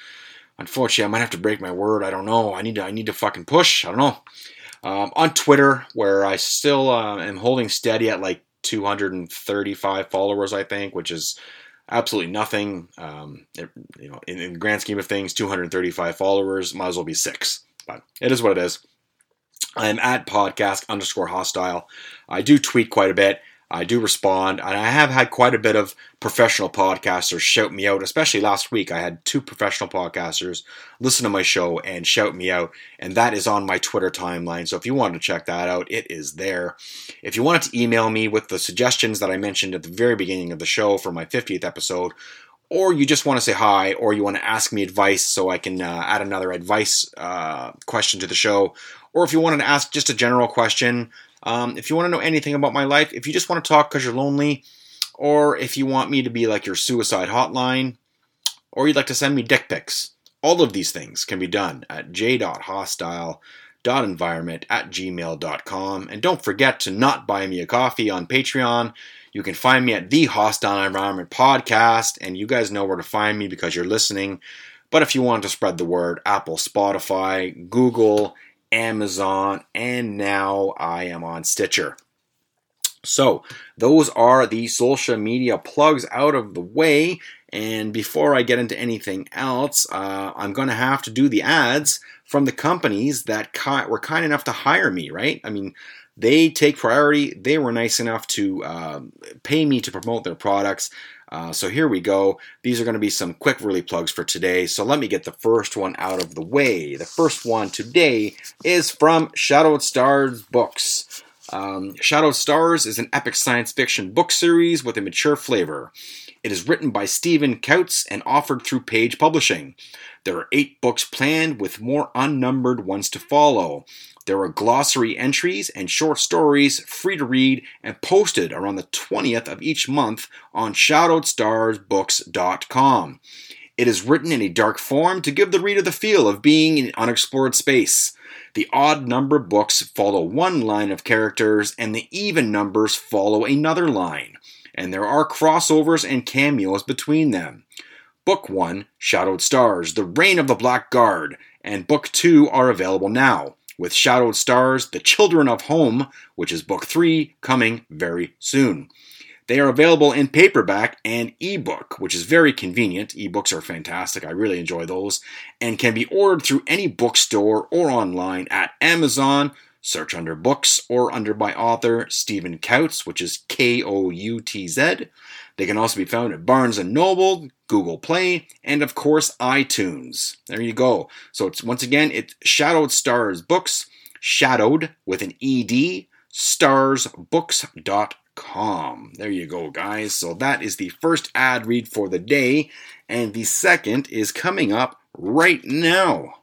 unfortunately, I might have to break my word. I don't know. I need to I need to fucking push. I don't know. Um, on Twitter, where I still uh, am holding steady at like 235 followers, I think, which is absolutely nothing. Um, it, you know, in, in, the grand scheme of things, 235 followers might as well be six, but it is what it is. I'm at podcast underscore hostile. I do tweet quite a bit. I do respond, and I have had quite a bit of professional podcasters shout me out. Especially last week, I had two professional podcasters listen to my show and shout me out, and that is on my Twitter timeline. So if you wanted to check that out, it is there. If you wanted to email me with the suggestions that I mentioned at the very beginning of the show for my 50th episode, or you just want to say hi, or you want to ask me advice so I can uh, add another advice uh, question to the show, or if you wanted to ask just a general question um, if you want to know anything about my life, if you just want to talk because you're lonely, or if you want me to be like your suicide hotline, or you'd like to send me dick pics, all of these things can be done at j.hostile.environment at gmail.com. And don't forget to not buy me a coffee on Patreon. You can find me at the Hostile Environment Podcast, and you guys know where to find me because you're listening. But if you want to spread the word, Apple, Spotify, Google, Amazon, and now I am on Stitcher. So, those are the social media plugs out of the way. And before I get into anything else, uh, I'm going to have to do the ads from the companies that ki- were kind enough to hire me, right? I mean, they take priority. They were nice enough to uh, pay me to promote their products. Uh, so here we go. These are going to be some quick, really plugs for today. So let me get the first one out of the way. The first one today is from Shadowed Stars Books. Um, Shadowed Stars is an epic science fiction book series with a mature flavor. It is written by Stephen Koutz and offered through Page Publishing. There are eight books planned, with more unnumbered ones to follow. There are glossary entries and short stories free to read and posted around the 20th of each month on shadowedstarsbooks.com. It is written in a dark form to give the reader the feel of being in unexplored space. The odd number books follow one line of characters, and the even numbers follow another line. And there are crossovers and cameos between them. Book 1, Shadowed Stars, The Reign of the Black Guard, and Book 2 are available now with Shadowed Stars, The Children of Home, which is book three, coming very soon. They are available in paperback and ebook, which is very convenient. Ebooks are fantastic. I really enjoy those and can be ordered through any bookstore or online at Amazon. Search under books or under my author, Stephen Koutz, which is K O U T Z. They can also be found at Barnes & Noble, Google Play, and of course iTunes. There you go. So it's once again, it's Shadowed Stars Books, shadowed with an ed, starsbooks.com. There you go, guys. So that is the first ad read for the day, and the second is coming up right now.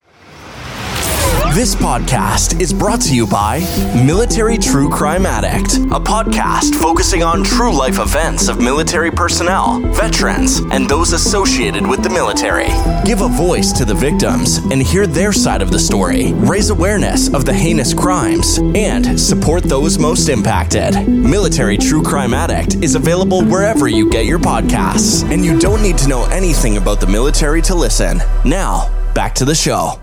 This podcast is brought to you by Military True Crime Addict, a podcast focusing on true life events of military personnel, veterans, and those associated with the military. Give a voice to the victims and hear their side of the story, raise awareness of the heinous crimes, and support those most impacted. Military True Crime Addict is available wherever you get your podcasts, and you don't need to know anything about the military to listen. Now, back to the show.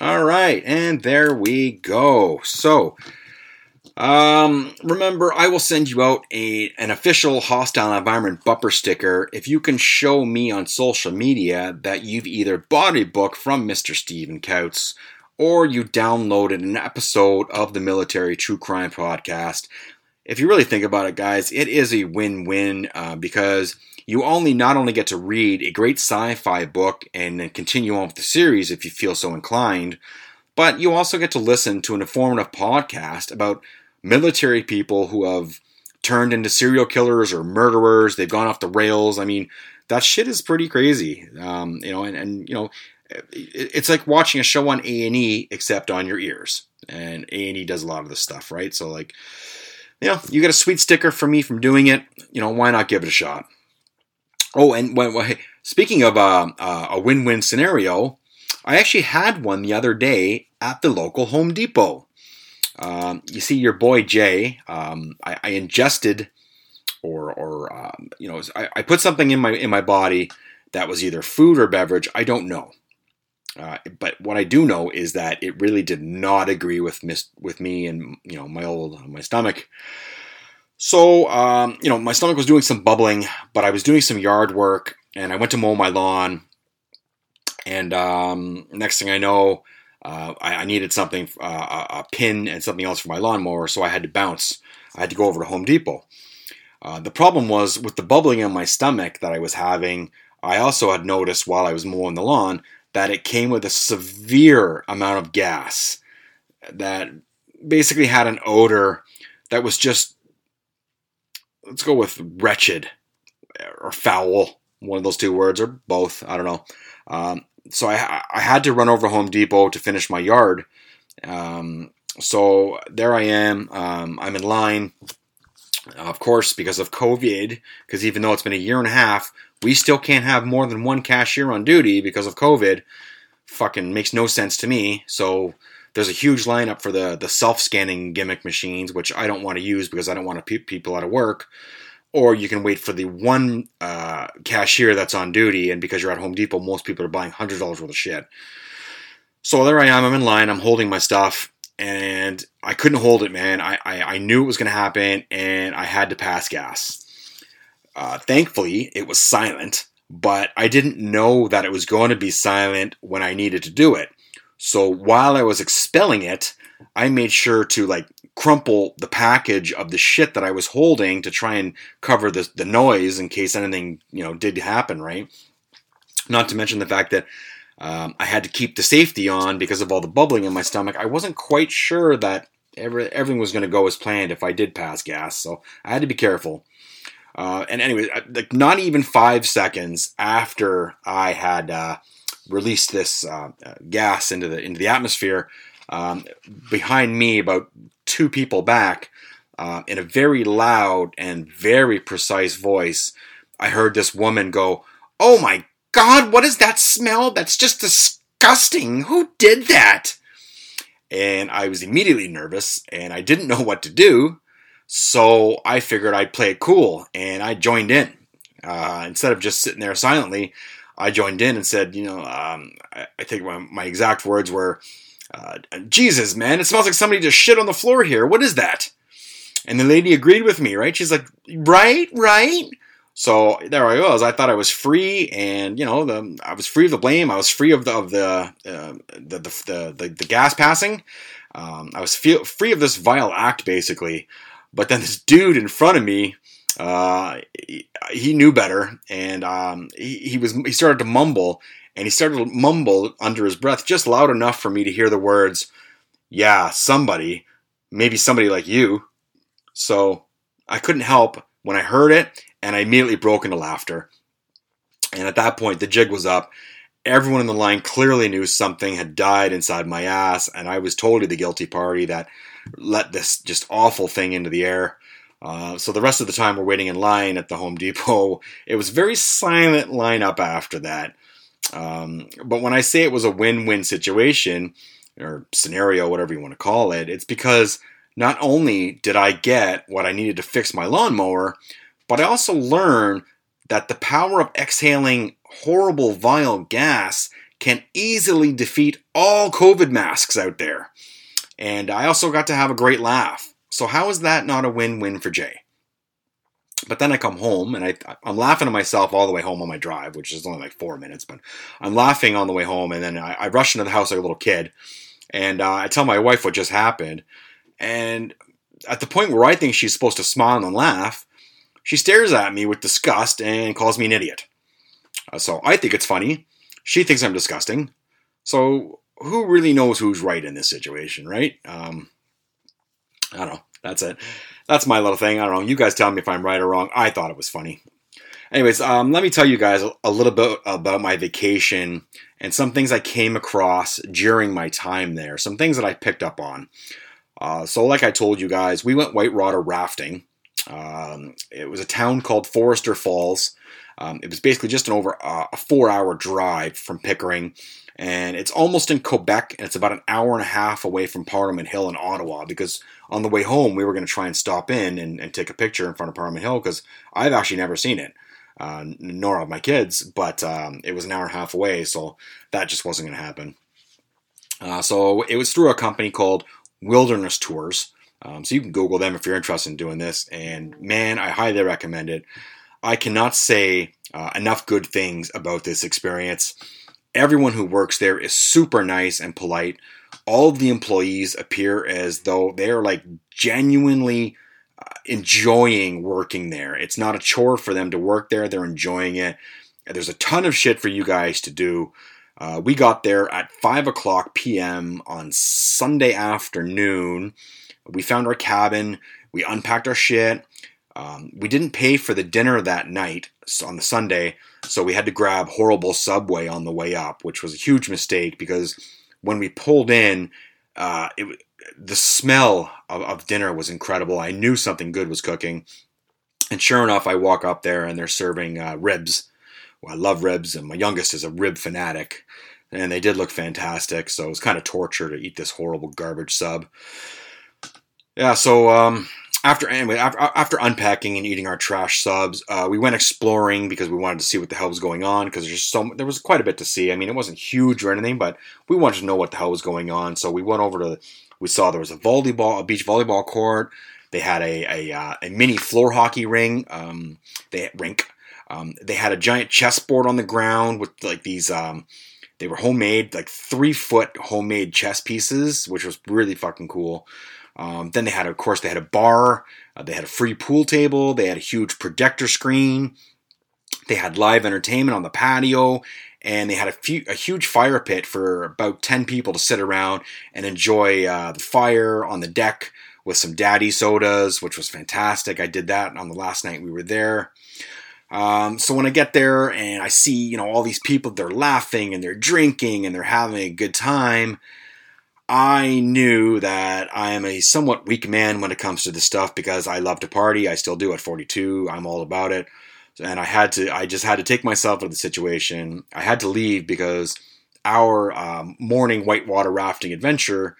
All right, and there we go. So, Um, remember, I will send you out a an official hostile environment bumper sticker if you can show me on social media that you've either bought a book from Mr. Steven Koutz or you downloaded an episode of the Military True Crime Podcast. If you really think about it, guys, it is a win-win uh, because you only not only get to read a great sci-fi book and then continue on with the series if you feel so inclined, but you also get to listen to an informative podcast about military people who have turned into serial killers or murderers. They've gone off the rails. I mean, that shit is pretty crazy. Um, you know, and, and you know, it's like watching a show on A and E except on your ears. And A and E does a lot of this stuff, right? So like, you know, you get a sweet sticker from me from doing it. You know, why not give it a shot? Oh, and when, speaking of uh, uh, a win-win scenario, I actually had one the other day at the local Home Depot. Um, you see, your boy Jay, um, I, I, ingested, or or um, you know, I, I, put something in my in my body that was either food or beverage. I don't know, uh, but what I do know is that it really did not agree with mis- with me and you know my old my stomach. So um, you know, my stomach was doing some bubbling, but I was doing some yard work, and I went to mow my lawn, and um, next thing I know uh, I, I, needed something, uh, a, pin and something else for my lawnmower, so I had to bounce. I had to go over to Home Depot. Uh, the problem was with the bubbling in my stomach that I was having, I also had noticed while I was mowing the lawn that it came with a severe amount of gas that basically had an odor that was just, let's go with wretched or foul, one of those two words, or both, I don't know. Um, so I, I had to run over Home Depot to finish my yard. Um, so there I am. Um, I'm in line. Of course, because of COVID, because even though it's been a year and a half, we still can't have more than one cashier on duty because of COVID. Fucking makes no sense to me. So there's a huge lineup for the the self scanning gimmick machines, which I don't want to use because I don't want to keep people out of work or you can wait for the one uh, cashier that's on duty. And because you're at Home Depot, most people are buying hundred dollars worth of shit. So there I am. I'm in line. I'm holding my stuff, and I couldn't hold it, man. I I, I knew it was going to happen, and I had to pass gas. Uh, thankfully, it was silent, but I didn't know that it was going to be silent when I needed to do it. So while I was expelling it, I made sure to like crumple the package of the shit that I was holding to try and cover the, the noise in case anything, you know, did happen, right? Not to mention the fact that um, I had to keep the safety on because of all the bubbling in my stomach. I wasn't quite sure that every, everything was going to go as planned if I did pass gas, so I had to be careful. Uh, and anyway, like not even five seconds after I had uh, released this uh, gas into the into the atmosphere, um, behind me, about two people back, uh, in a very loud and very precise voice, I heard this woman go, Oh my God, what is that smell? That's just disgusting. Who did that? And I was immediately nervous and I didn't know what to do. So I figured I'd play it cool and I joined in. Uh, instead of just sitting there silently, I joined in and said, you know, um, I, I, think my, my, exact words were, uh, Jesus, man, it smells like somebody just shit on the floor here. What is that? And the lady agreed with me, right? She's like, right, right. So there I was. I thought I was free, and you know, the, I was free of the blame. I was free of the of the uh, the, the, the, the, gas passing. Um, I was free of this vile act, basically. But then this dude in front of me, uh, he, knew better, and um, he, he was he started to mumble, and he started to mumble under his breath just loud enough for me to hear the words, Yeah, somebody, maybe somebody like you. So I couldn't help when I heard it, and I immediately broke into laughter. And at that point, the jig was up. Everyone in the line clearly knew something had died inside my ass, and I was totally the guilty party that let this just awful thing into the air. Uh, so the rest of the time we're waiting in line at the Home Depot. It was very silent lineup after that. Um, but when I say it was a win-win situation or scenario, whatever you want to call it, it's because not only did I get what I needed to fix my lawnmower, but I also learned that the power of exhaling horrible, vile gas can easily defeat all COVID masks out there. And I also got to have a great laugh. So how is that not a win-win for Jay? But then I come home and I, I'm laughing to myself all the way home on my drive, which is only like four minutes, but I'm laughing on the way home. And then I, I rush into the house like a little kid and uh, I tell my wife what just happened. And at the point where I think she's supposed to smile and laugh, she stares at me with disgust and calls me an idiot. Uh, so I think it's funny. She thinks I'm disgusting. So who really knows who's right in this situation, right? Um, I don't know. That's it. That's my little thing. I don't know. You guys tell me if I'm right or wrong. I thought it was funny. Anyways, um, let me tell you guys a little bit about my vacation and some things I came across during my time there. Some things that I picked up on. Uh, so, like I told you guys, we went white water rafting. Um, it was a town called Forester Falls. Um, it was basically just an over uh, a four-hour drive from Pickering, and it's almost in Quebec, and it's about an hour and a half away from Parliament Hill in Ottawa. Because on the way home, we were going to try and stop in and, and, take a picture in front of Parliament Hill because I've actually never seen it, uh, nor have my kids. But um, it was an hour and a half away, so that just wasn't going to happen. Uh, so it was through a company called Wilderness Tours. Um, so you can Google them if you're interested in doing this. And man, I highly recommend it. I cannot say uh, enough good things about this experience. Everyone who works there is super nice and polite. All of the employees appear as though they're like genuinely uh, enjoying working there. It's not a chore for them to work there, they're enjoying it. There's a ton of shit for you guys to do. Uh, we got there at 5 o'clock p.m. on Sunday afternoon. We found our cabin. We unpacked our shit. Um, we didn't pay for the dinner that night on the Sunday, so we had to grab horrible Subway on the way up, which was a huge mistake because when we pulled in, uh, it, the smell of, of dinner was incredible. I knew something good was cooking. And sure enough, I walk up there and they're serving uh, ribs I love ribs, and my youngest is a rib fanatic, and they did look fantastic. So it was kind of torture to eat this horrible garbage sub. Yeah, so um, after anyway, after, after, unpacking and eating our trash subs, uh, we went exploring because we wanted to see what the hell was going on. Because there's so there was quite a bit to see. I mean, it wasn't huge or anything, but we wanted to know what the hell was going on. So we went over to. We saw there was a volleyball, a beach volleyball court. They had a a, uh, a mini floor hockey ring. Um, they rink. Um, they had a giant chessboard on the ground with like these. Um, they were homemade, like three foot homemade chess pieces, which was really fucking cool. Um, then they had, of course, they had a bar. Uh, they had a free pool table. They had a huge projector screen. They had live entertainment on the patio, and they had a, few, a huge fire pit for about ten people to sit around and enjoy uh, the fire on the deck with some daddy sodas, which was fantastic. I did that on the last night we were there. Um, so when I get there and I see, you know, all these people, they're laughing and they're drinking and they're having a good time, I knew that I am a somewhat weak man when it comes to this stuff because I love to party. I still do at 42. I'm all about it. And I had to, I just had to take myself out of the situation. I had to leave because our um, morning whitewater rafting adventure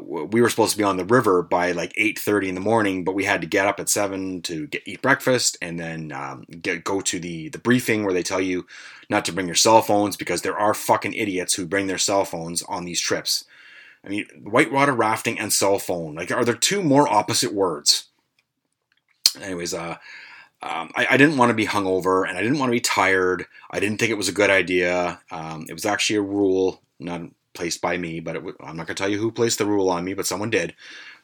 we were supposed to be on the river by like 8.30 in the morning but we had to get up at 7 to get, eat breakfast and then um, get, go to the, the briefing where they tell you not to bring your cell phones because there are fucking idiots who bring their cell phones on these trips i mean whitewater rafting and cell phone like are there two more opposite words anyways uh um, I, I, didn't want to be hungover and I didn't want to be tired. I didn't think it was a good idea. Um, it was actually a rule, not placed by me, but I'm not going to tell you who placed the rule on me, but someone did.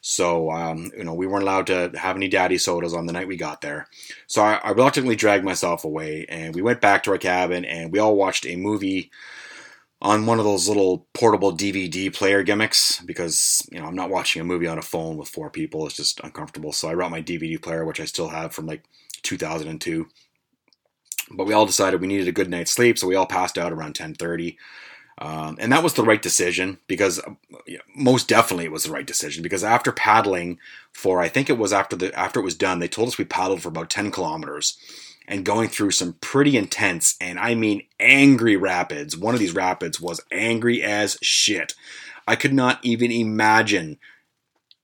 So, um, you know, we weren't allowed to have any daddy sodas on the night we got there. So I, I, reluctantly dragged myself away and we went back to our cabin and we all watched a movie on one of those little portable DVD player gimmicks because, you know, I'm not watching a movie on a phone with four people. It's just uncomfortable. So I brought my DVD player, which I still have from like 2002. But we all decided we needed a good night's sleep, so we all passed out around 1030. Um, and that was the right decision because uh, most definitely it was the right decision because after paddling for I think it was after the after it was done they told us we paddled for about 10 kilometers and going through some pretty intense and I mean angry rapids. One of these rapids was angry as shit. I could not even imagine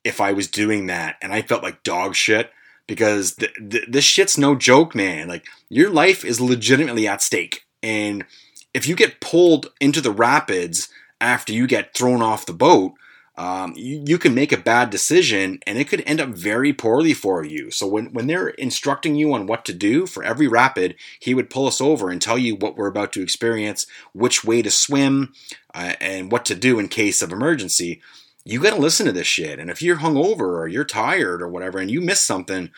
if I was doing that and I felt like dog shit because th- th- this shit's no joke, man. Like your life is legitimately at stake and if you get pulled into the rapids after you get thrown off the boat, um, you, you, can make a bad decision and it could end up very poorly for you. So when, when they're instructing you on what to do for every rapid, he would pull us over and tell you what we're about to experience, which way to swim, uh, and what to do in case of emergency. You got to listen to this shit. And if you're hungover or you're tired or whatever and you miss something,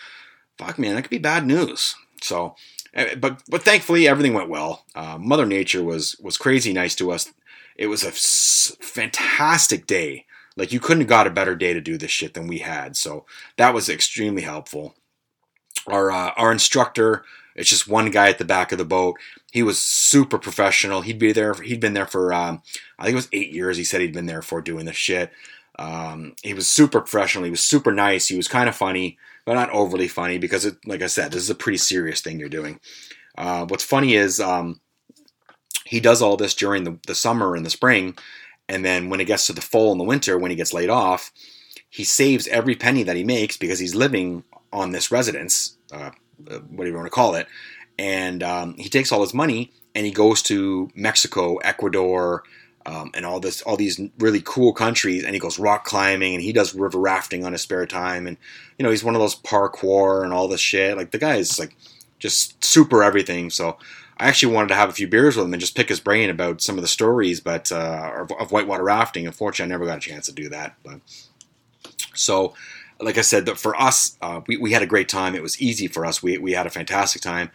fuck man, that could be bad news. So, eh, but but thankfully everything went well. Uh, Mother Nature was was crazy nice to us. It was a fantastic day like you couldn't have got a better day to do this shit than we had. So that was extremely helpful. Our uh, our instructor, it's just one guy at the back of the boat. He was super professional. He'd be there. He'd been there for um, I think it was eight years. He said he'd been there for doing this shit. Um, he was super professional. He was super nice. He was kind of funny, but not overly funny because, it, like I said, this is a pretty serious thing you're doing. Uh, what's funny is um, he does all this during the, the summer and the spring, and then when it gets to the fall and the winter, when he gets laid off, he saves every penny that he makes because he's living on this residence, uh, whatever you want to call it. And um, he takes all his money and he goes to Mexico, Ecuador, um, and all this, all these really cool countries. And he goes rock climbing and he does river rafting on his spare time. And you know, he's one of those parkour and all this shit. Like the guy is like just super everything. So I actually wanted to have a few beers with him and just pick his brain about some of the stories, but uh, of, of, whitewater rafting. Unfortunately, I never got a chance to do that. But so, like I said, for us, uh, we, we had a great time. It was easy for us. We we had a fantastic time.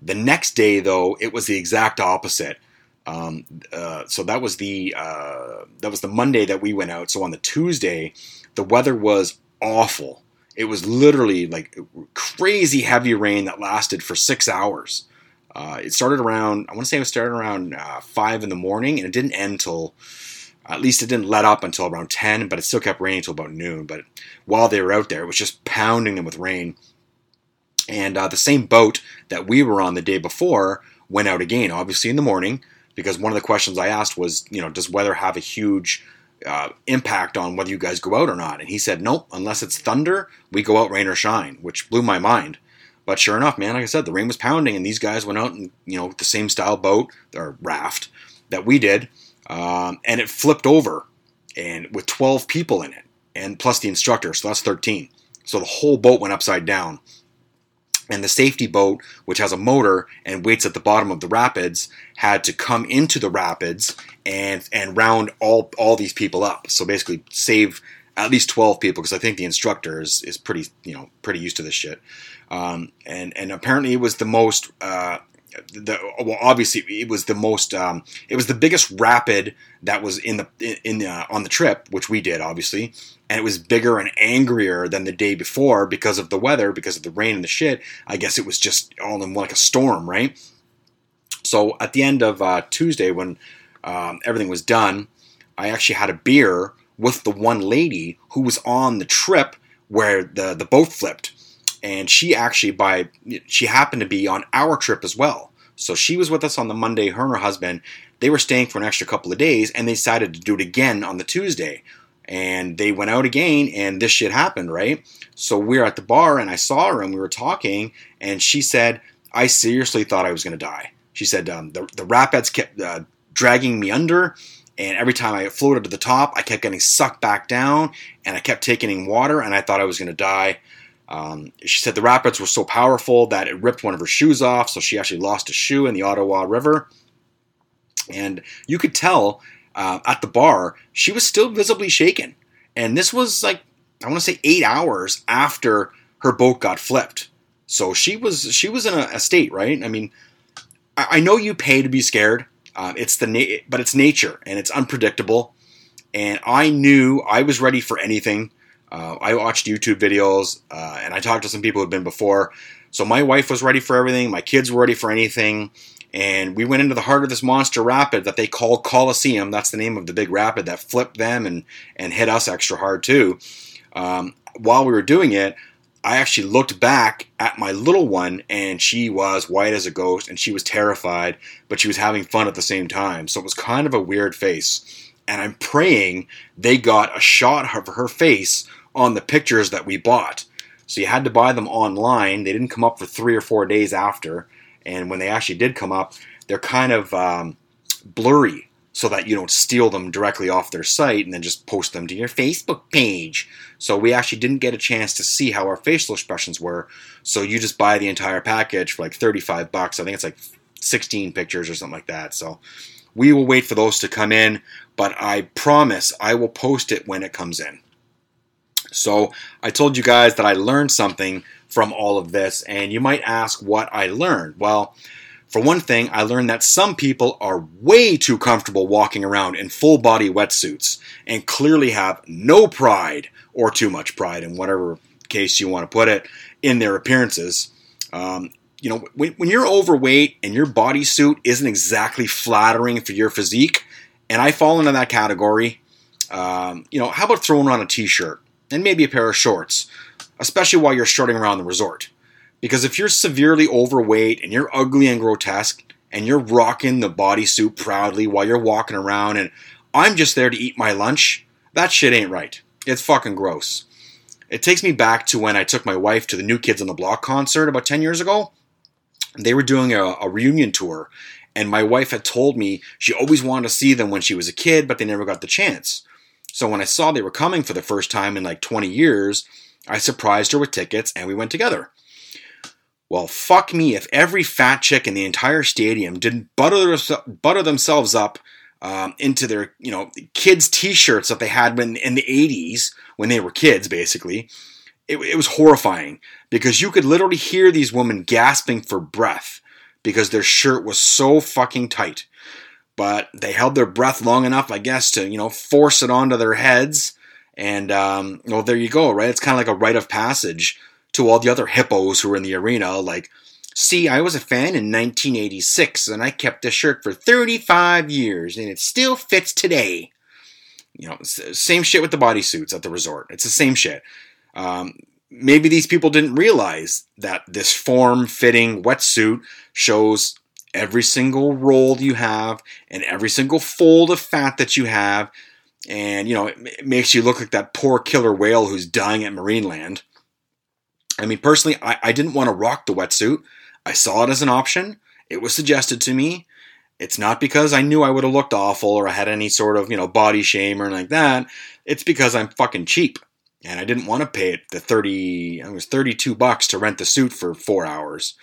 The next day, though, it was the exact opposite. Um, uh, so that was the uh, that was the Monday that we went out. So on the Tuesday, the weather was awful. It was literally like crazy heavy rain that lasted for six hours. Uh, it started around, I want to say it started around uh, 5 in the morning, and it didn't end until, at least it didn't let up until around 10, but it still kept raining until about noon. But while they were out there, it was just pounding them with rain. And uh, the same boat that we were on the day before went out again, obviously in the morning, because one of the questions I asked was, you know, does weather have a huge uh, impact on whether you guys go out or not? And he said, nope, unless it's thunder, we go out rain or shine, which blew my mind. But sure enough, man, like I said, the rain was pounding, and these guys went out and you know the same style boat or raft that we did, um, and it flipped over, and with 12 people in it, and plus the instructor, so that's 13. So the whole boat went upside down. And the safety boat, which has a motor and waits at the bottom of the rapids, had to come into the rapids and and round all all these people up. So basically, save at least 12 people because I think the instructor is, is pretty you know pretty used to this shit. Um, and and apparently it was the most. Uh, the, well, obviously, it was the most. Um, it was the biggest rapid that was in the in the, uh, on the trip, which we did, obviously, and it was bigger and angrier than the day before because of the weather, because of the rain and the shit. I guess it was just all in like a storm, right? So at the end of uh, Tuesday, when um, everything was done, I actually had a beer with the one lady who was on the trip where the the boat flipped and she actually by she happened to be on our trip as well. So she was with us on the Monday. Her and her husband they were staying for an extra couple of days, and they decided to do it again on the Tuesday. And they went out again, and this shit happened, right? So we are at the bar, and I saw her, and we were talking, and she said, "I seriously thought I was going to die." She said, um, "the the rapids kept uh, dragging me under." And every time I floated to the top, I kept getting sucked back down, and I kept taking in water, and I thought I was going to die. Um, she said the rapids were so powerful that it ripped one of her shoes off, so she actually lost a shoe in the Ottawa River. And you could tell uh, at the bar she was still visibly shaken. And this was like I want to say eight hours after her boat got flipped. So she was she was in a, a state, right? I mean, I, I, know you pay to be scared. Uh, it's the na- but it's nature and it's unpredictable. And I knew I was ready for anything. Uh, I watched YouTube videos uh, and I talked to some people who've been before. So my wife was ready for everything. My kids were ready for anything. And we went into the heart of this monster rapid that they call Coliseum. That's the name of the big rapid that flipped them and, and hit us extra hard too. Um, while we were doing it, I actually looked back at my little one and she was white as a ghost and she was terrified, but she was having fun at the same time. So it was kind of a weird face and I'm praying they got a shot of her face on the pictures that we bought. So you had to buy them online. They didn't come up for three or four days after, and when they actually did come up, they're kind of um, blurry. so that you don't steal them directly off their site and then just post them to your Facebook page. So we actually didn't get a chance to see how our facial expressions were. So you just buy the entire package for like 35 bucks. I think it's like 16 pictures or something like that. So we will wait for those to come in, but I promise I will post it when it comes in. So I told you guys that I learned something from all of this, and you might ask what I learned. Well, for one thing, I learned that some people are way too comfortable walking around in full body wetsuits and clearly have no pride or too much pride in whatever case you want to put it in their appearances. Um, you know, when, when you're overweight and your bodysuit isn't exactly flattering for your physique, and I fall into that category, um, you know, how about throwing on a t-shirt and maybe a pair of shorts, especially while you're strutting around the resort? Because if you're severely overweight and you're ugly and grotesque and you're rocking the bodysuit proudly while you're walking around and I'm just there to eat my lunch, that shit ain't right. It's fucking gross. It takes me back to when I took my wife to the New Kids on the Block concert about 10 years ago. They were doing a, a reunion tour, and my wife had told me she always wanted to see them when she was a kid, but they never got the chance. So when I saw they were coming for the first time in like 20 years, I surprised her with tickets and we went together. Well, fuck me if every fat chick in the entire stadium didn't butter, butter themselves up um, into their, you know, kids' t-shirts that they had when in the 80s when they were kids, basically. It, it was horrifying because you could literally hear these women gasping for breath because their shirt was so fucking tight. But they held their breath long enough, I guess, to you know force it onto their heads, and um, well, there you go, right? It's kind of like a rite of passage to all the other hippos who were in the arena. Like, see, I was a fan in 1986 and I kept this shirt for 35 years and it still fits today. You know, same shit with the bodysuits at the resort. It's the same shit. Um, maybe these people didn't realize that this form fitting wetsuit shows every single roll you have and every single fold of fat that you have. And, you know, it makes you look like that poor killer whale who's dying at Marineland. I mean, personally, I, I didn't want to rock the wetsuit. I saw it as an option. It was suggested to me. It's not because I knew I would have looked awful or I had any sort of, you know, body shame or anything like that. It's because I'm fucking cheap. And I didn't want to pay it the 30, it was 32 bucks to rent the suit for four hours.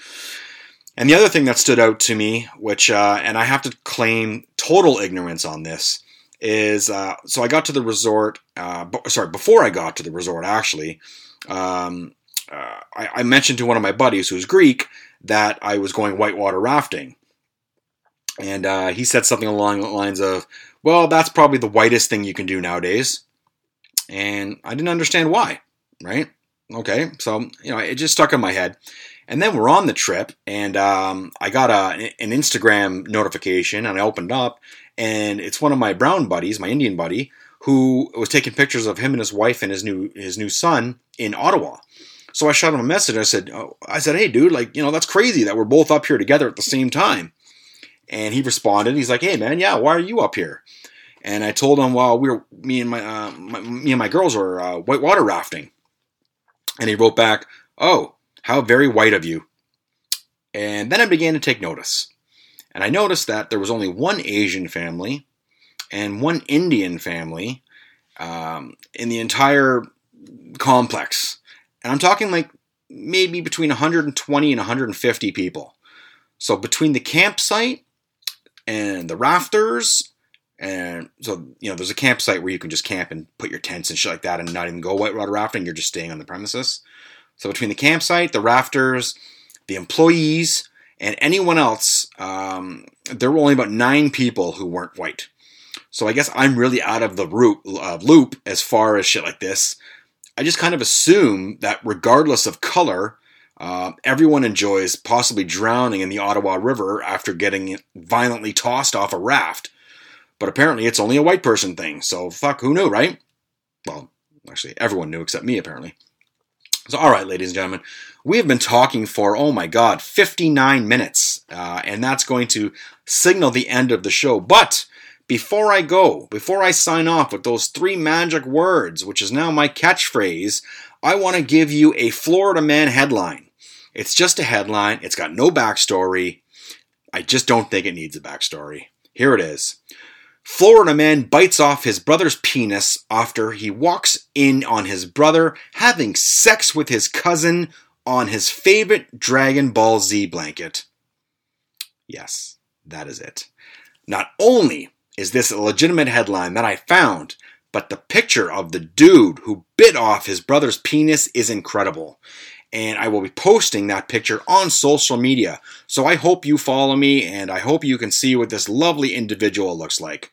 And the other thing that stood out to me, which, uh, and I have to claim total ignorance on this, is uh, so I got to the resort, uh, b- sorry, before I got to the resort, actually, um, uh, I, I, mentioned to one of my buddies who's Greek that I was going whitewater rafting. And uh, he said something along the lines of, well, that's probably the whitest thing you can do nowadays. And I didn't understand why, right? Okay, so, you know, it just stuck in my head. And then we're on the trip, and um, I got a, an Instagram notification, and I opened up, and it's one of my brown buddies, my Indian buddy, who was taking pictures of him and his wife and his new his new son in Ottawa. So I shot him a message. I said, oh, I said, hey, dude, like, you know, that's crazy that we're both up here together at the same time. And he responded. He's like, hey, man, yeah, why are you up here? And I told him, well, we were me and my, uh, my me and my girls were uh, whitewater rafting. And he wrote back, oh, how very white of you. And then I began to take notice. And I noticed that there was only one Asian family and one Indian family um, in the entire complex. And I'm talking like maybe between 120 and 150 people. So between the campsite and the rafters, and so you know, there's a campsite where you can just camp and put your tents and shit like that, and not even go whitewater rafting. You're just staying on the premises. So between the campsite, the rafters, the employees, and anyone else, um, there were only about nine people who weren't white. So I guess I'm really out of the root, uh, loop as far as shit like this. I just kind of assume that regardless of color, uh, everyone enjoys possibly drowning in the Ottawa River after getting violently tossed off a raft. But apparently it's only a white person thing, so fuck, who knew, right? Well, actually, everyone knew except me, apparently. So, all right, ladies and gentlemen, we have been talking for, oh my God, 59 minutes, uh, and that's going to signal the end of the show. But before I go, before I sign off with those three magic words, which is now my catchphrase, I want to give you a Florida Man headline. It's just a headline, it's got no backstory. I just don't think it needs a backstory. Here it is Florida man bites off his brother's penis after he walks in on his brother having sex with his cousin on his favorite Dragon Ball Z blanket. Yes, that is it. Not only is this a legitimate headline that I found, but the picture of the dude who bit off his brother's penis is incredible. And I will be posting that picture on social media. So I hope you follow me and I hope you can see what this lovely individual looks like.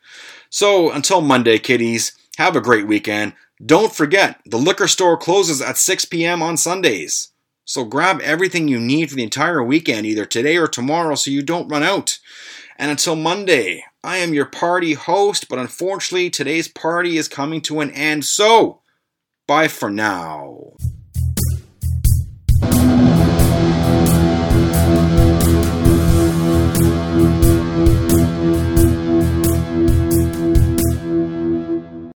So until Monday, kiddies, have a great weekend. Don't forget, the liquor store closes at 6 p.m. on Sundays. So grab everything you need for the entire weekend, either today or tomorrow, so you don't run out. And until Monday, I am your party host, but unfortunately, today's party is coming to an end. So, bye for now.